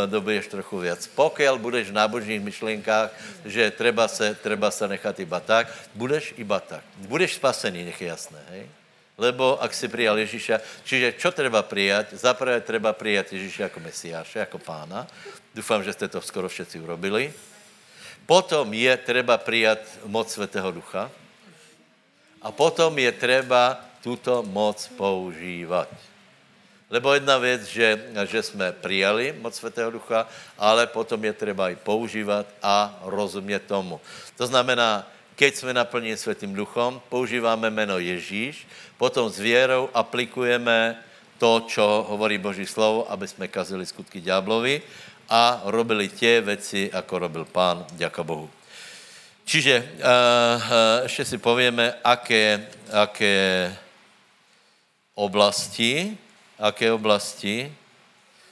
dobiješ trochu víc. Pokud budeš v nábožných myšlenkách, že treba se, treba se nechat iba tak, budeš iba tak. Budeš spasený, nech je jasné. Hej? Lebo ak si přijal Ježíša, čiže čo treba přijat? Zaprvé treba přijat Ježíša jako Mesiáše, jako pána. Doufám, že jste to skoro všetci urobili. Potom je treba přijat moc Svatého Ducha. A potom je treba tuto moc používat. Lebo jedna věc, že, že jsme přijali moc Svatého Ducha, ale potom je třeba i používat a rozumět tomu. To znamená, keď jsme naplněni Svatým Duchom, používáme jméno Ježíš, potom s věrou aplikujeme to, čo hovorí Boží slovo, aby jsme kazili skutky ďáblovi a robili tě věci, jako robil pán, děka Bohu. Čiže uh, uh, ještě si povíme, aké, aké oblasti, aké oblasti,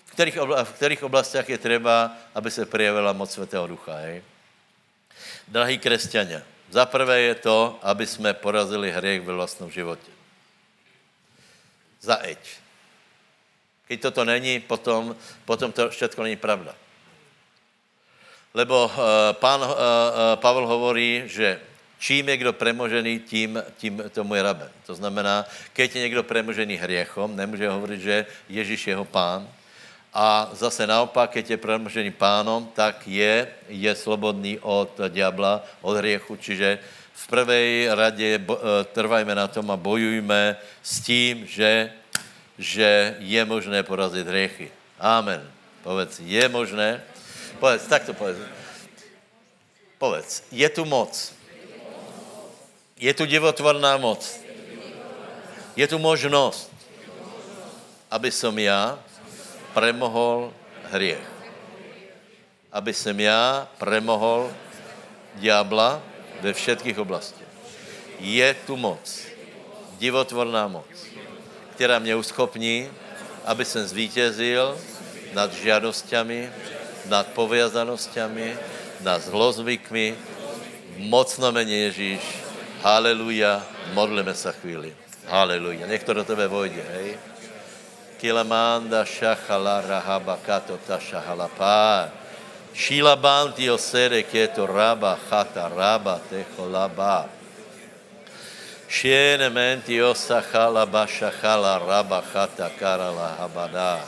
v kterých, obla, v kterých oblastech je třeba, aby se projevila moc Svatého Ducha. Hej? Drahí křesťania, za prvé je to, aby jsme porazili hřích ve vlastním životě. Za eď. Když toto není, potom, potom to všechno není pravda. Lebo uh, pán uh, uh, Pavel hovorí, že čím je kdo premožený, tím, tím tomu je raben. To znamená, keď je někdo premožený hriechom, nemůže hovorit, že Ježíš je jeho pán, a zase naopak, keď je premožený pánom, tak je, je slobodný od diabla, od hriechu. Čiže v prvej radě e, trvajme na tom a bojujme s tím, že, že je možné porazit hriechy. Amen. Povedz, je možné. Povedz, tak to povedz. Povedz, je tu moc. Je tu divotvorná moc. Je tu možnost, aby som já premohol hriech. Aby jsem já premohol diabla ve všetkých oblastech. Je tu moc, divotvorná moc, která mě uschopní, aby jsem zvítězil nad žádostami, nad povězanostmi, nad zlozvykmi, mocno mene Ježíš. Haleluja, modlíme se chvíli. Haleluja. Nech to do tebe vojde, hej. Kilamanda shahala rahabakato tashahalapa. Shilabanti osere keto raba hata raba techolaba. Shiene menti osachala bashahala raba hata karala habada.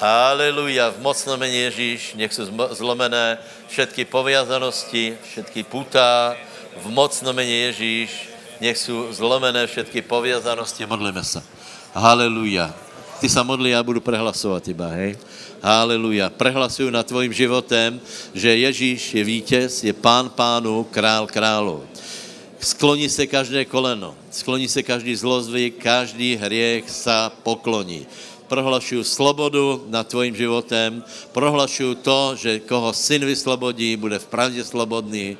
Haleluja, v mocnom mene Ježíš, nech jsou zlomené všetky poviazanosti, všetky putá, v mocnom mene Ježíš, nech jsou zlomené všetky poviazanosti, modlíme se. Haleluja. Ty se modlí, já budu prehlasovat iba, hej? Haleluja. Prehlasuju nad tvojím životem, že Ježíš je vítěz, je pán pánu, král králu. Skloní se každé koleno, skloní se každý zlozvyk, každý hriech sa pokloní prohlašuju slobodu nad tvojím životem, prohlašuju to, že koho syn vyslobodí, bude v pravdě slobodný.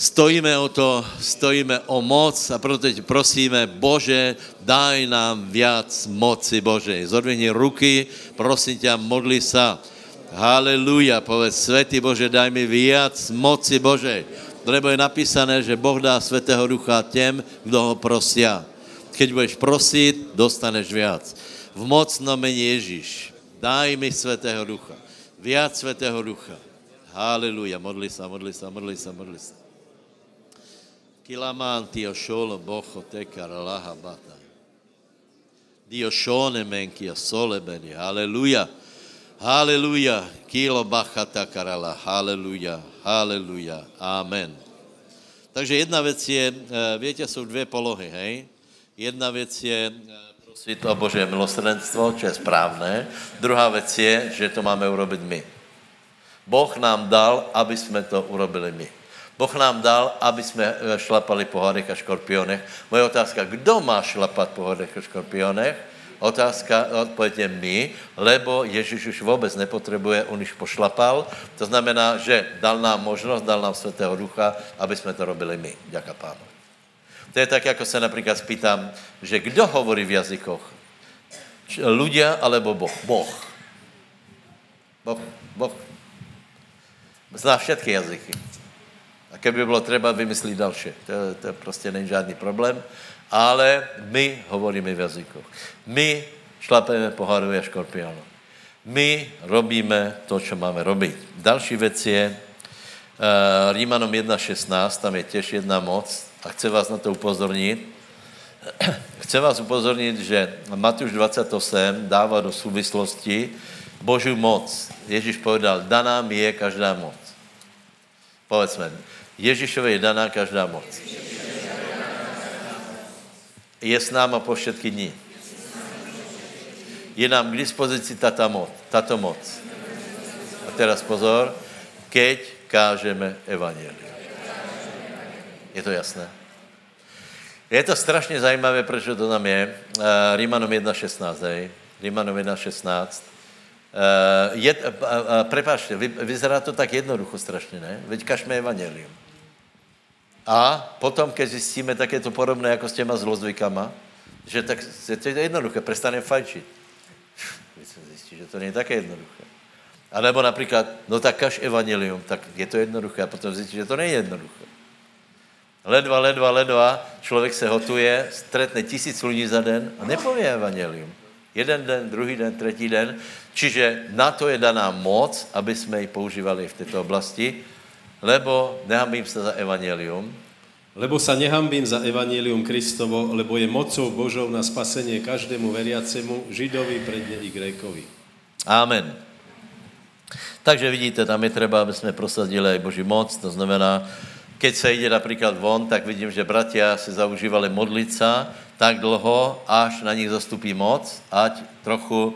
Stojíme o to, stojíme o moc a proto tě prosíme, Bože, daj nám viac moci Bože. Zodvihni ruky, prosím tě, modli se. Haleluja, povedz, Svetý Bože, daj mi viac moci Bože. Lebo je napísané, že Boh dá Svetého Ducha těm, kdo ho prosia. Keď budeš prosit, dostaneš viac v mocnom mene Ježíš. Daj mi Svetého Ducha. Viac Svetého Ducha. Haleluja. Modli sa, modli sa, modli sa, modli sa. Kilaman tio šolo boho tekar laha bata. Dio beni. Haleluja. Haleluja. Kilo bacha takarala. Haleluja. Haleluja. Amen. Takže jedna věc je, eh, viete, jsou dvě polohy, hej? Jedna věc je eh, prosiť o Bože milosrdenstvo, čo je správné. Druhá věc je, že to máme urobit my. Boh nám dal, aby jsme to urobili my. Boh nám dal, aby jsme eh, šlapali po hadech a škorpionech. Moje otázka, kdo má šlapat po hadech a škorpionech? Otázka, odpověď je my, lebo Ježíš už vůbec nepotřebuje, on už pošlapal. To znamená, že dal nám možnost, dal nám Svatého Ducha, aby jsme to robili my. Děka pánu. To je tak, jako se například spýtám, že kdo hovorí v jazykoch? Ľudia alebo Boh? Boh. Boh. Boh. Zná všetky jazyky. A keby bylo třeba vymyslit další. To, to prostě není žádný problém. Ale my hovoríme v jazykoch. My šlapeme po a škorpionu. My robíme to, co máme robit. Další věc je uh, Rímanom 1.16, tam je těž jedna moc, a chci vás na to upozornit. Chci vás upozornit, že Matuš 28 dává do souvislosti Boží moc. Ježíš povedal, daná mi je každá moc. Povedzme, Ježíšovi je daná každá moc. Je s náma po všetky dní. Je nám k dispozici tato moc. Tato moc. A teraz pozor, keď kážeme evangelium. Je to jasné? Je to strašně zajímavé, proč to tam je. Uh, Rímanom 1.16, hej. Rímanom 1.16. Uh, je, uh, prepáčte, vy, vyzerá to tak jednoducho strašně, ne? Veď kažme evangelium. A potom, když zjistíme, tak je to podobné jako s těma zlozvykama, že tak je to jednoduché, prestane fajčit. Vy se zjistí, že to není také jednoduché. A nebo například, no tak kaž evangelium, tak je to jednoduché a potom zjistí, že to není jednoduché. Ledva, ledva, ledva, člověk se hotuje, stretne tisíc lidí za den a nepově evangelium. Jeden den, druhý den, třetí den. Čiže na to je daná moc, aby jsme ji používali v této oblasti, lebo nehambím se za evangelium. Lebo sa nehambím za evangelium Kristovo, lebo je mocou Božou na spasenie každému veriacemu, Židovi, predne i Grékovi. Amen. Takže vidíte, tam je třeba, aby jsme prosadili aj Boží moc, to znamená, keď se jde například von, tak vidím, že bratia se zaužívali modlit se tak dlouho, až na nich zastupí moc, ať trochu uh,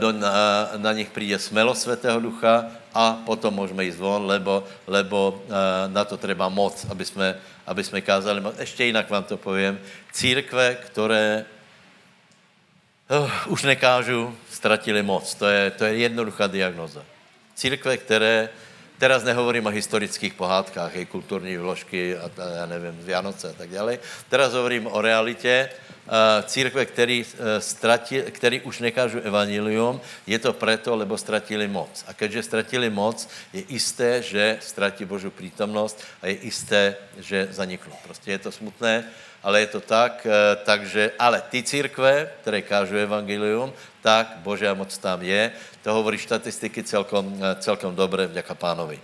do, na, na nich přijde smelo Svatého Ducha a potom můžeme jít von, lebo, lebo uh, na to treba moc, aby jsme, aby jsme kázali. Ještě jinak vám to povím. Církve, které uh, už nekážu, ztratili moc. To je, to je jednoduchá diagnoza. Církve, které Teraz nehovorím o historických pohádkách, hej, kulturní vložky a, a já nevím, Vianoce a tak dále. Teraz hovorím o realitě. Uh, církve, který, uh, ztrati, který už nekážu evangelium, je to proto, lebo ztratili moc. A keďže ztratili moc, je jisté, že ztratí Božu přítomnost a je jisté, že zaniknou. Prostě je to smutné, ale je to tak, uh, takže, ale ty církve, které kážu evangelium, tak Božia moc tam je. To hovorí štatistiky celkom, celkom dobré, vďaka pánovi.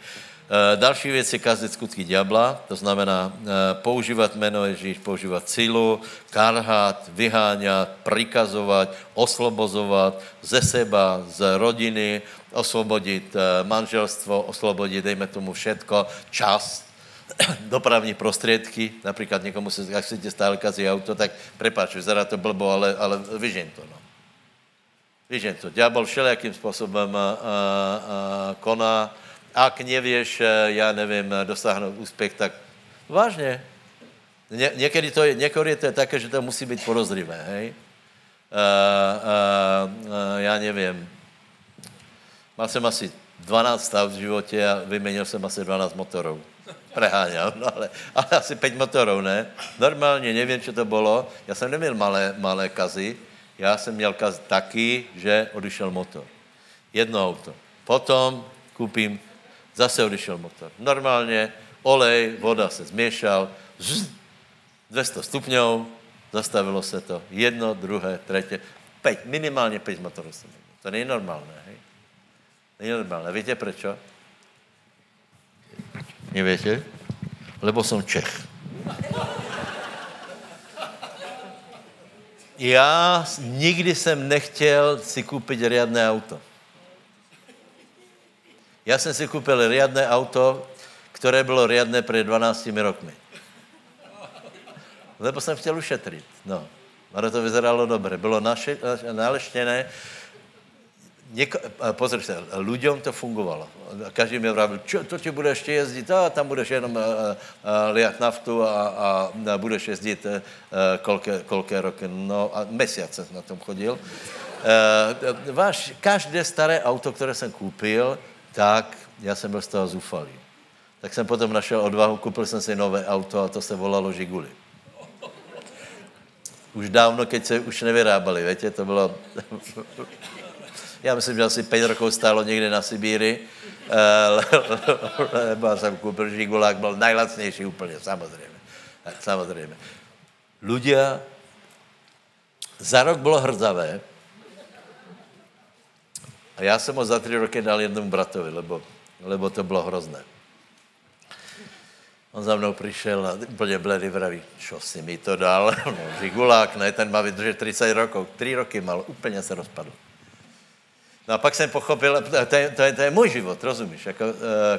E, další věc je kazit skutky diabla, to znamená používat jméno Ježíš, používat sílu, karhat, vyháňat, prikazovat, oslobozovat ze seba, z rodiny, oslobodit e, manželstvo, oslobodit, dejme tomu všetko, čas, dopravní prostředky, například někomu se, jak se stále kazí auto, tak prepáč, vyzerá to blbo, ale, ale vyžen to, no. Vyžen to. Diabol všelijakým způsobem a, a, koná, ak nevěš, já nevím, dosáhnout úspěch, tak vážně. Ně, někdy to je, někdy to je také, že to musí být porozrivé, hej? A, a, a, já nevím. Mal jsem asi 12 stav v životě a vyměnil jsem asi 12 motorů. Preháňal, no ale, ale asi 5 motorů, ne? Normálně, nevím, co to bylo. Já jsem neměl malé, malé kazy. Já jsem měl kaz taky, že odišel motor. Jedno auto. Potom koupím Zase odešel motor. Normálně olej, voda se změšal, 200 stupňů, zastavilo se to. Jedno, druhé, třetí, pět, minimálně pět motorů jsem měl. To není normálné, hej? Není normálné. Víte proč? Nevíte? Lebo jsem Čech. Já nikdy jsem nechtěl si koupit riadné auto. Já jsem si koupil riadné auto, které bylo riadné před 12 rokmi. Lebo jsem chtěl ušetřit. No. Ale to vyzeralo dobře. Bylo naše, naleštěné. Něko, pozor se, lidem to fungovalo. Každý mi vravil, čo, to ti budeš ještě jezdit, a tam budeš jenom a, a, liat naftu a, a, budeš jezdit a, kolké, kolké roky. No a mesiac jsem na tom chodil. Váš, každé staré auto, které jsem koupil, tak já jsem byl z toho zufalý. Tak jsem potom našel odvahu, koupil jsem si nové auto a to se volalo Žiguli. Už dávno, keď se už nevyrábali, víte, to bylo... já myslím, že asi pět rokov stálo někde na Sibíri, eh, lebo jsem koupil Žigulák, byl nejlacnější úplně, samozřejmě. Samozřejmě. Ľudia, za rok bylo hrzavé, a já jsem ho za tři roky dal jednomu bratovi, lebo, lebo to bylo hrozné. On za mnou přišel a úplně bledý vraví, čo si mi to dal? No, žigulák, ne, ten má vydržet 30 rokov. Tři roky mal, úplně se rozpadl. No a pak jsem pochopil, to je, to je, to je můj život, rozumíš? Jako, uh,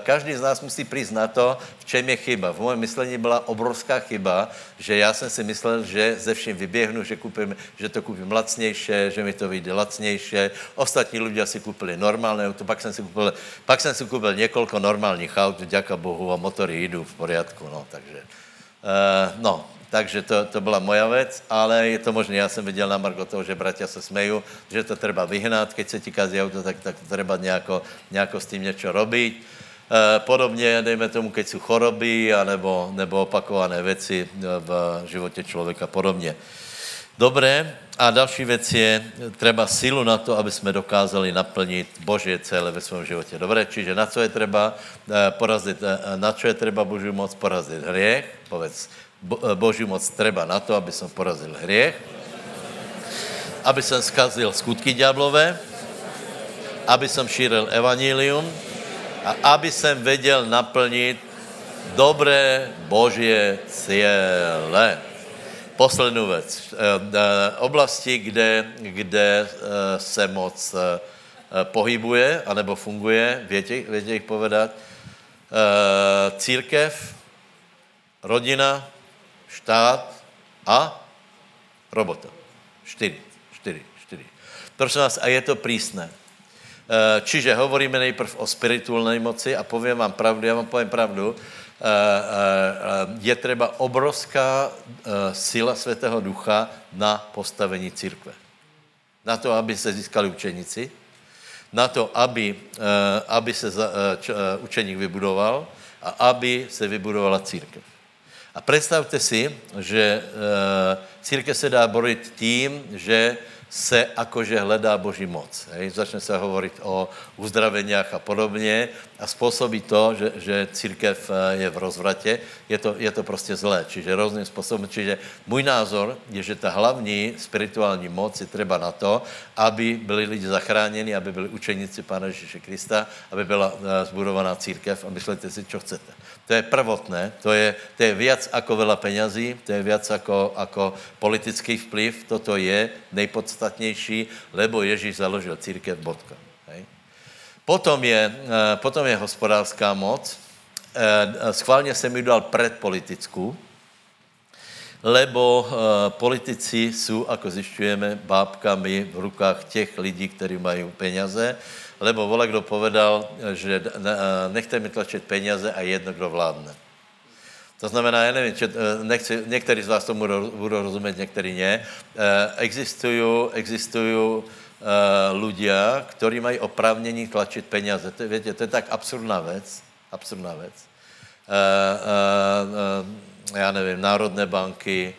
každý z nás musí přijít na to, v čem je chyba. V mém myšlení byla obrovská chyba, že já jsem si myslel, že ze vším vyběhnu, že, kupím, že to koupím lacnější, že mi to vyjde lacnější. Ostatní lidé si koupili normálné auto, pak jsem si koupil, pak jsem si koupil několik normálních aut, děka Bohu, a motory jdou v pořádku, no, takže... Uh, no, takže to, to byla moja věc, ale je to možné, já jsem viděl na Margo toho, že bratia se smejí, že to treba vyhnat, keď se ti kazí auto, tak, tak treba nějako, nějako s tím něco robiť. E, podobně, dejme tomu, keď jsou choroby, anebo, nebo opakované věci v životě člověka podobně. Dobré, a další věc je, treba sílu na to, aby jsme dokázali naplnit Boží celé ve svém životě. Dobré, čiže na co je třeba e, porazit, na co je třeba Boží moc porazit hriech, povedz, Eh, Boží moc treba na to, aby som porazil hriech, aby som skazil skutky diablové, aby som šíril evanílium a aby som vedel naplnit dobré Božie ciele. Poslednou věc. Eh, eh, oblasti, kde, kde se moc pohybuje, anebo funguje, větě, větě jich povedat, církev, rodina, štát a robota. Čtyři, čtyři, čtyři. Prosím vás, a je to prísné. Eh, čiže hovoríme nejprv o spirituální moci a povím vám pravdu, já vám povím pravdu, eh, eh, je třeba obrovská síla Svatého Ducha na postavení církve. Na to, aby se získali učeníci, na to, aby, aby se učeník vybudoval a aby se vybudovala církev. A představte si, že církev se dá borit tím, že se akože hledá Boží moc. Hej? Začne se hovorit o uzdraveniach a podobně a způsobí to, že, že církev eh, je v rozvratě, je to, je to prostě zlé. Čiže různým způsobem. Čiže můj názor je, že ta hlavní spirituální moc je třeba na to, aby byli lidi zachráněni, aby byli učeníci Pána Ježíše Krista, aby byla eh, zbudovaná církev a myslíte si, co chcete. To je prvotné, to je, to je viac ako veľa peňazí, to je viac ako, ako politický vplyv, toto je nejpodstatnější, lebo Ježíš založil církev, bodka. Hej. Potom, je, eh, potom je hospodářská moc. Eh, schválně jsem mi dal predpolitickou, lebo eh, politici jsou, ako zjišťujeme, bábkami v rukách těch lidí, kteří mají peněze lebo vole, kdo povedal, že nechte mi tlačit peněze a jedno, kdo vládne. To znamená, já nevím, eh, nechci, některý z vás tomu budou rozumět, některý ne. Eh, existují, existují ľudia, kteří mají oprávnění tlačit peněze. To, víte, to je tak absurdná věc, absurdná věc. Já nevím, národné banky,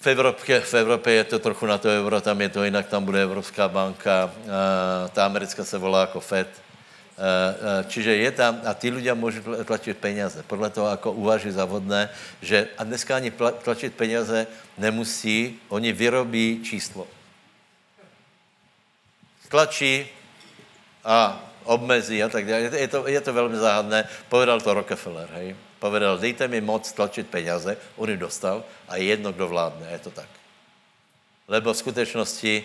v Evropě, v Evropě je to trochu na to euro, tam je to jinak, tam bude Evropská banka, ta americká se volá jako FED. Čiže je tam, a ty lidé můžou tlačit peněze. Podle toho, jako uvaží za vodné, že a dneska ani tlačit peněze nemusí, oni vyrobí číslo. Tlačí a obmezí a tak dále. Je to, je to velmi záhadné. Povedal to Rockefeller, hej. Povedal, dejte mi moc tlačit peněze, on ji dostal a je jedno, kdo vládne, je to tak. Lebo v skutečnosti e,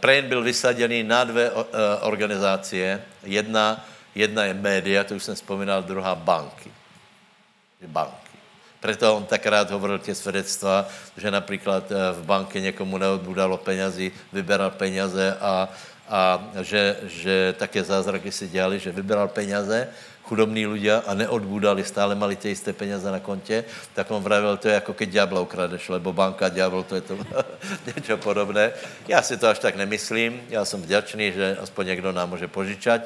Prain byl vysaděný na dvě e, organizácie. Jedna, jedna je média, to už jsem vzpomínal, druhá banky. Banky. Proto on tak rád hovoril tě svědectva, že například v banke někomu neodbudalo penězi, vyberal peněze a, a že, že také zázraky si dělali, že vybral peněze chudobní ľudia a neodbudali, stále mali tie isté peněze na kontě, tak on vravil, to je jako keď ďábla ukradeš, lebo banka, ďábel, to je to něco podobné. Já si to až tak nemyslím, já jsem vděčný, že aspoň někdo nám může požičať,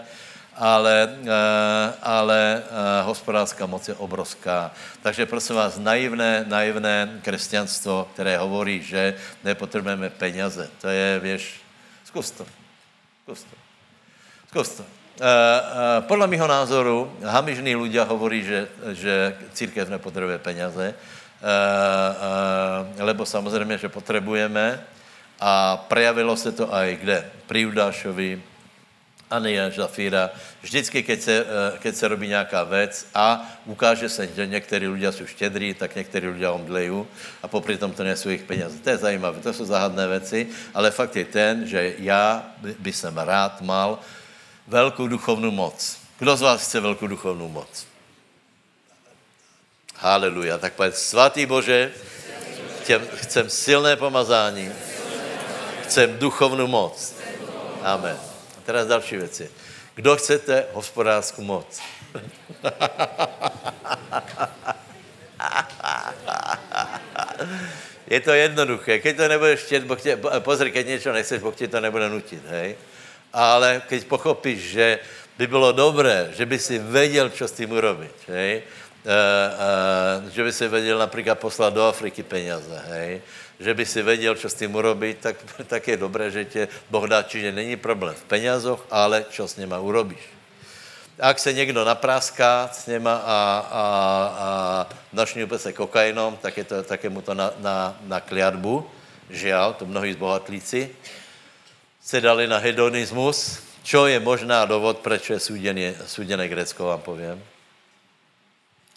ale, eh, ale eh, hospodářská moc je obrovská. Takže prosím vás, naivné, naivné křesťanstvo, které hovorí, že nepotřebujeme peněze, to je, věš, zkus to. Zkus to. Zkus to. Eh, eh, podle mého názoru hamižní ľudia hovorí, že, že církev nepotřebuje peněze, eh, lebo samozřejmě, že potřebujeme a prejavilo se to aj kde? Pri Judášovi, Ania, Žafíra. Vždycky, keď se, keď se robí nějaká věc a ukáže se, že někteří lidé jsou štědrí, tak někteří lidé omdlejí a popri tom to nejsou jejich peněze. To je zajímavé, to jsou záhadné věci, ale fakt je ten, že já by, by jsem rád mal velkou duchovnou moc. Kdo z vás chce velkou duchovnou moc? Haleluja. Tak povedz, svatý Bože, chcem, chcem silné pomazání, chcem duchovnou moc. Amen. A teraz další věci. Kdo chcete hospodářskou moc? Je to jednoduché. Keď to nebudeš chtět, pozri, keď něco nechceš, Boh ti to nebude nutit, hej? Ale keď pochopíš, že by bylo dobré, že by si věděl, co s tím urobit, hej? E, e, že by si věděl například poslat do Afriky peněze, hej? že by si věděl, co s tím urobit, tak, tak je dobré, že tě Boh dá, čiže není problém v penězoch, ale co s něma urobíš. Ak se někdo napráská s něma a, a, a našňupe se kokainom, tak je, to, tak je mu to na, na, na kliatbu, žial, to mnohí zbohatlíci, se dali na hedonismus, čo je možná dovod, proč je súdené, súdené Grécko, vám povím.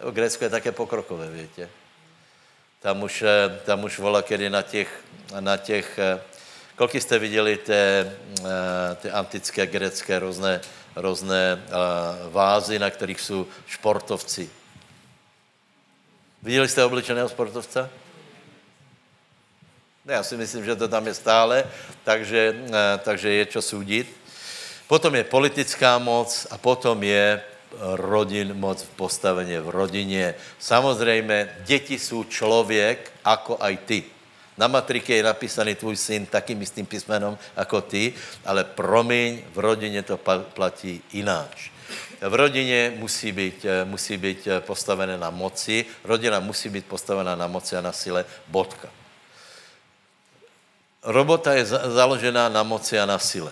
Grécko je také pokrokové, víte. Tam už, eh, tam už vola, kedy na těch, na těch eh, kolik jste viděli té, eh, ty antické grecké různé, různé vázy, na kterých jsou športovci. Viděli jste obličeného sportovce? Já si myslím, že to tam je stále, takže, eh, takže je čo soudit. Potom je politická moc a potom je rodin, moc v postavení v rodině. Samozřejmě, děti jsou člověk, jako aj ty. Na matriке je napísaný tvůj syn takým istým písmenom jako ty, ale promiň, v rodině to platí ináč. V rodině musí být, musí být postavené na moci, rodina musí být postavená na moci a na sile, bodka. Robota je založená na moci a na sile.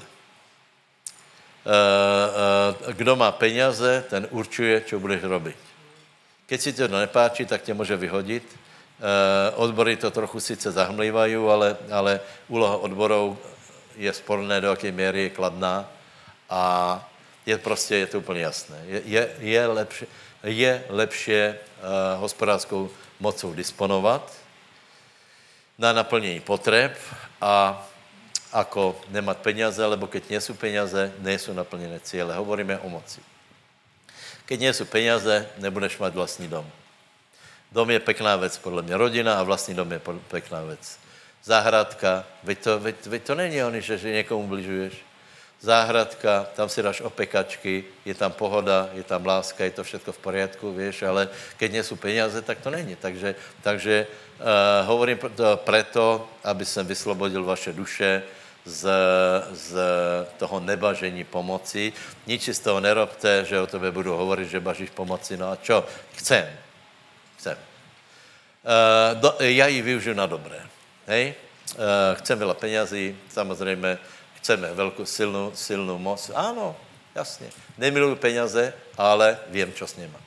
Kdo má peněze, ten určuje, co budeš robit. Keď si to nepáčí, tak tě může vyhodit. Odbory to trochu sice zahmlívají, ale, ale úloha odborů je sporné, do jaké míry je kladná a je prostě, je to úplně jasné. Je, je, je lepší, je lepší uh, hospodářskou mocou disponovat na naplnění potřeb a ako nemat peněze, lebo keď nejsou peněze, nejsou naplněné cíle. Hovoríme o moci. Keď nejsou peněze, nebudeš mít vlastní dom. Dom je pekná věc, podle mě. Rodina a vlastní dom je pekná věc. Zahradka, veď to, veď, veď to není oni, že, že někomu bližuješ. Záhradka, tam si dáš opekačky, je tam pohoda, je tam láska, je to všechno v poriadku, víš, ale keď nejsou peněze, tak to není. Takže, takže uh, hovorím to preto, aby jsem vyslobodil vaše duše z, z toho nebažení pomoci. Nič z toho nerobte, že o tebe budu hovorit, že bažíš pomoci. No a čo? Chcem. Chcem. Uh, do, já ji využiju na dobré. Hej? Uh, chcem veľa penězí, samozřejmě chceme velkou silnou, silnou moc. Ano, jasně. Nemiluju peněze, ale vím, co s nimi.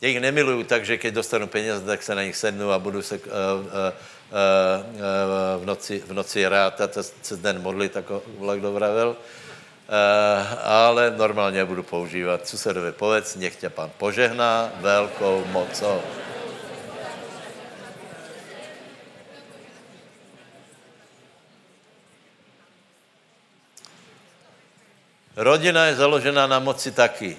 Já jich nemiluju tak, že když dostanu peněze, tak se na nich sednu a budu se uh, uh, uh, v, noci, v noci rád a se den modlit, jako Vlak dovravel. Uh, ale normálně budu používat susedovi povedz, nech tě pan požehná velkou mocou. Rodina je založena na moci taky.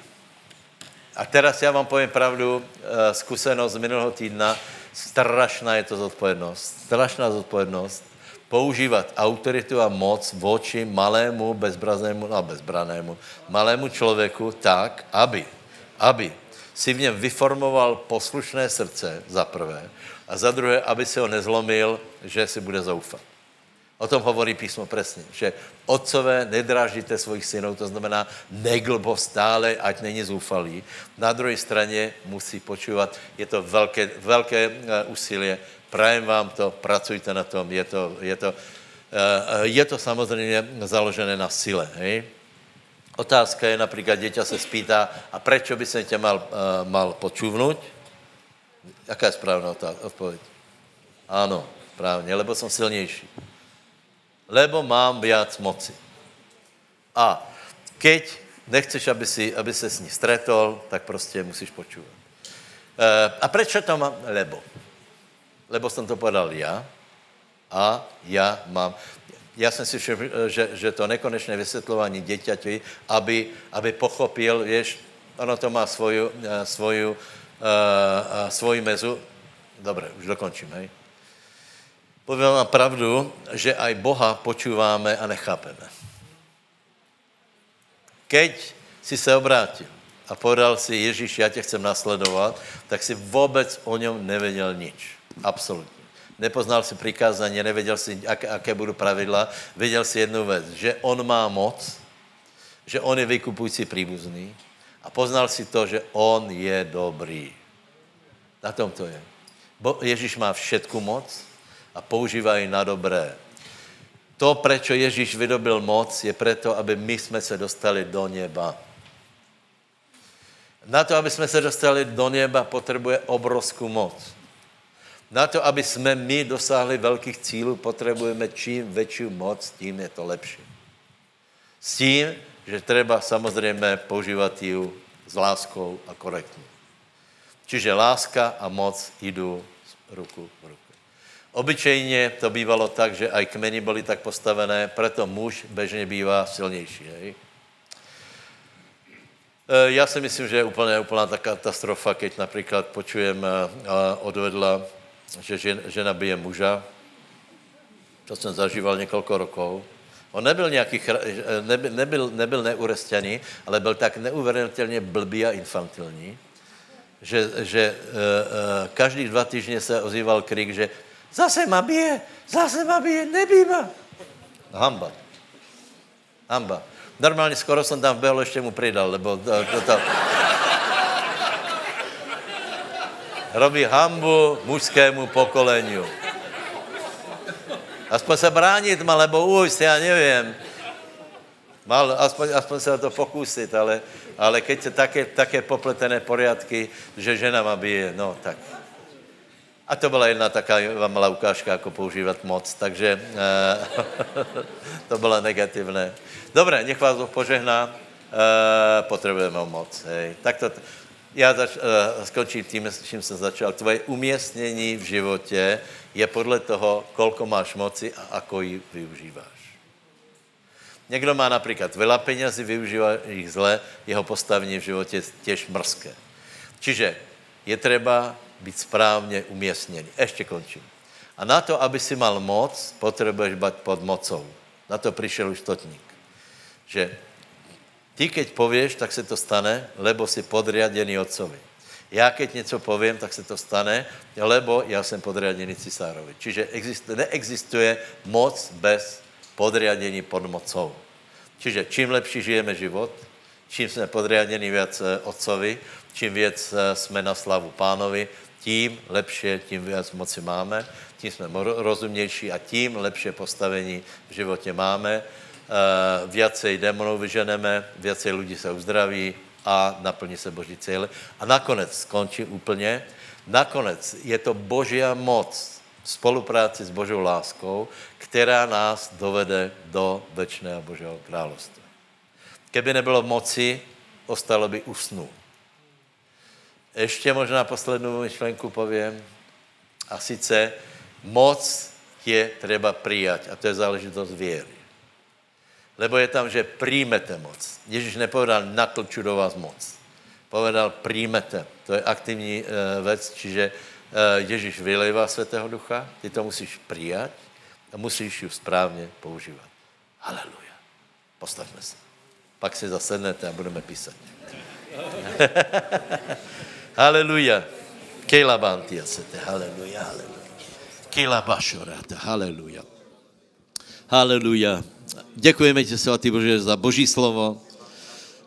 A teraz já vám povím pravdu, eh, zkušenost z minulého týdna, strašná je to zodpovědnost. Strašná zodpovědnost používat autoritu a moc voči malému, bezbranému, no bezbranému, malému člověku tak, aby, aby si v něm vyformoval poslušné srdce, za prvé, a za druhé, aby se ho nezlomil, že si bude zoufat. O tom hovorí písmo přesně, že otcové nedrážíte svých synů, to znamená neglbo stále, ať není zoufalý. Na druhé straně musí počívat, je to velké, velké eh, úsilí, prajem vám to, pracujte na tom, je to, je to, eh, je to samozřejmě založené na sile. Hej? Otázka je například, děťa se spýtá, a proč by se tě mal, eh, mal počuvnout? Jaká je správná odpověď? Ano, správně, lebo jsem silnější lebo mám viac moci. A keď nechceš, aby, si, aby se s ní stretol, tak prostě musíš počúvat. E, a proč to mám? Lebo. Lebo jsem to povedal já a já mám. Já jsem si všiml, že, že to nekonečné vysvětlování děťati, aby, aby pochopil, víš, ono to má svoju, e, svoju, uh, svoji mezu. Dobré, už dokončím, hej. Povím vám pravdu, že aj Boha počúváme a nechápeme. Keď si se obrátil a povedal si, Ježíš, já tě chcem nasledovat, tak si vůbec o něm nevěděl nič. Absolutně. Nepoznal si přikázání, nevěděl si, jak, jaké budou pravidla. Věděl si jednu věc, že on má moc, že on je vykupující příbuzný a poznal si to, že on je dobrý. Na tom to je. Bo Ježíš má všetku moc, a používají na dobré. To, proč Ježíš vydobil moc, je proto, aby my jsme se dostali do neba. Na to, aby jsme se dostali do neba, potřebuje obrovskou moc. Na to, aby jsme my dosáhli velkých cílů, potřebujeme čím větší moc, tím je to lepší. S tím, že třeba samozřejmě používat ji s láskou a korektně. Čiže láska a moc jdou ruku v ruku. Obyčejně to bývalo tak, že aj kmeny byly tak postavené, proto muž bežně bývá silnější. Hej? E, já si myslím, že je úplně úplná ta katastrofa, keď například počujem odvedla, že žena bije muža. To jsem zažíval několik rokov. On nebyl nějaký, nebyl, nebyl, nebyl neurestaný, ale byl tak neuvěřitelně blbý a infantilní, že, že uh, uh, každý dva týdny se ozýval krik, že Zase ma bije, zase ma bije, nebýva. Hamba. Hamba. Normálně skoro jsem tam byl, ještě mu přidal, lebo to, to, to. robí hambu mužskému pokoleniu. Aspoň se bránit má, lebo ujst, já nevím. Mal, aspoň, aspoň se o to pokusit, ale, ale keď se také, také popletené poriadky, že žena má bije, no tak. A to byla jedna taková malá ukážka, jako používat moc, takže e, to bylo negativné. Dobré, nech vás Boh požehná, e, potřebujeme moc. Hej. Tak to, já zač, e, skončím tím, s čím jsem začal. Tvoje umístění v životě je podle toho, kolko máš moci a ako ji využíváš. Někdo má například veľa penězí, využívá jich zle, jeho postavení v životě je těž mrzké. Čiže je třeba být správně umístěný. Ještě končím. A na to, aby si mal moc, potřebuješ být pod mocou. Na to přišel už totník. Že ty, keď pověš, tak se to stane, lebo si podriadený otcovi. Já, keď něco povím, tak se to stane, lebo já jsem podriadený cisárovi. Čiže neexistuje moc bez podriadení pod mocou. Čiže čím lepší žijeme život, čím jsme podriadení víc eh, otcovi, čím víc eh, jsme na slavu pánovi, tím lepší, tím víc moci máme, tím jsme rozumnější a tím lepší postavení v životě máme. Uh, viacej démonů vyženeme, viacej lidí se uzdraví a naplní se Boží cíle. A nakonec, skončí úplně, nakonec je to Boží moc v spolupráci s Božou láskou, která nás dovede do večného Božího království. Keby nebylo moci, ostalo by usnu. Ještě možná poslednou myšlenku povím. A sice moc je třeba přijat. A to je záležitost věry. Lebo je tam, že přijmete moc. Ježíš nepovedal, natlču do vás moc. Povedal, přijmete. To je aktivní uh, věc, čiže uh, Ježíš vylejvá Svatého Ducha, ty to musíš přijat a musíš ji správně používat. Haleluja. Postavme se. Pak si zasednete a budeme písat. Haleluja. Kejla bantia sete. Haleluja. Kejla bašorata. Haleluja. Haleluja. Děkujeme ti, svatý Bože, za Boží slovo.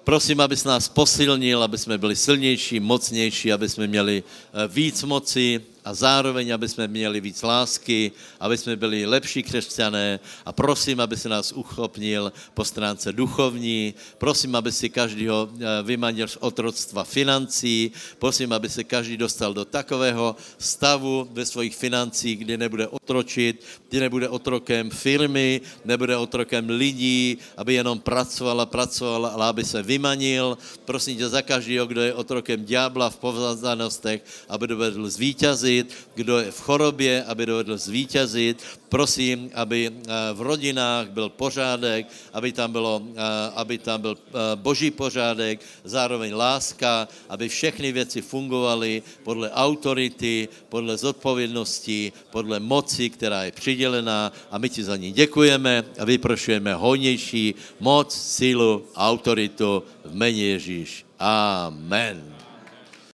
Prosím, abys nás posilnil, aby jsme byli silnější, mocnější, aby jsme měli eh, víc moci, a zároveň, aby jsme měli víc lásky, aby jsme byli lepší křesťané a prosím, aby se nás uchopnil po stránce duchovní, prosím, aby si každýho eh, vymanil z otroctva financí, prosím, aby se každý dostal do takového stavu ve svých financích, kdy nebude otročit, kdy nebude otrokem firmy, nebude otrokem lidí, aby jenom pracoval a pracoval, ale aby se vymanil. Prosím tě za každého, kdo je otrokem ďábla v povzdanostech, aby dovedl zvítězit zvítězit, kdo je v chorobě, aby dovedl zvítězit. Prosím, aby eh, v rodinách byl pořádek, aby tam, bylo, eh, aby tam byl eh, boží pořádek, zároveň láska, aby všechny věci fungovaly podle autority, podle zodpovědnosti, podle moci, která je přidělená a my ti za ní děkujeme a vyprošujeme hojnější moc, sílu, autoritu v jméně Ježíš. Amen.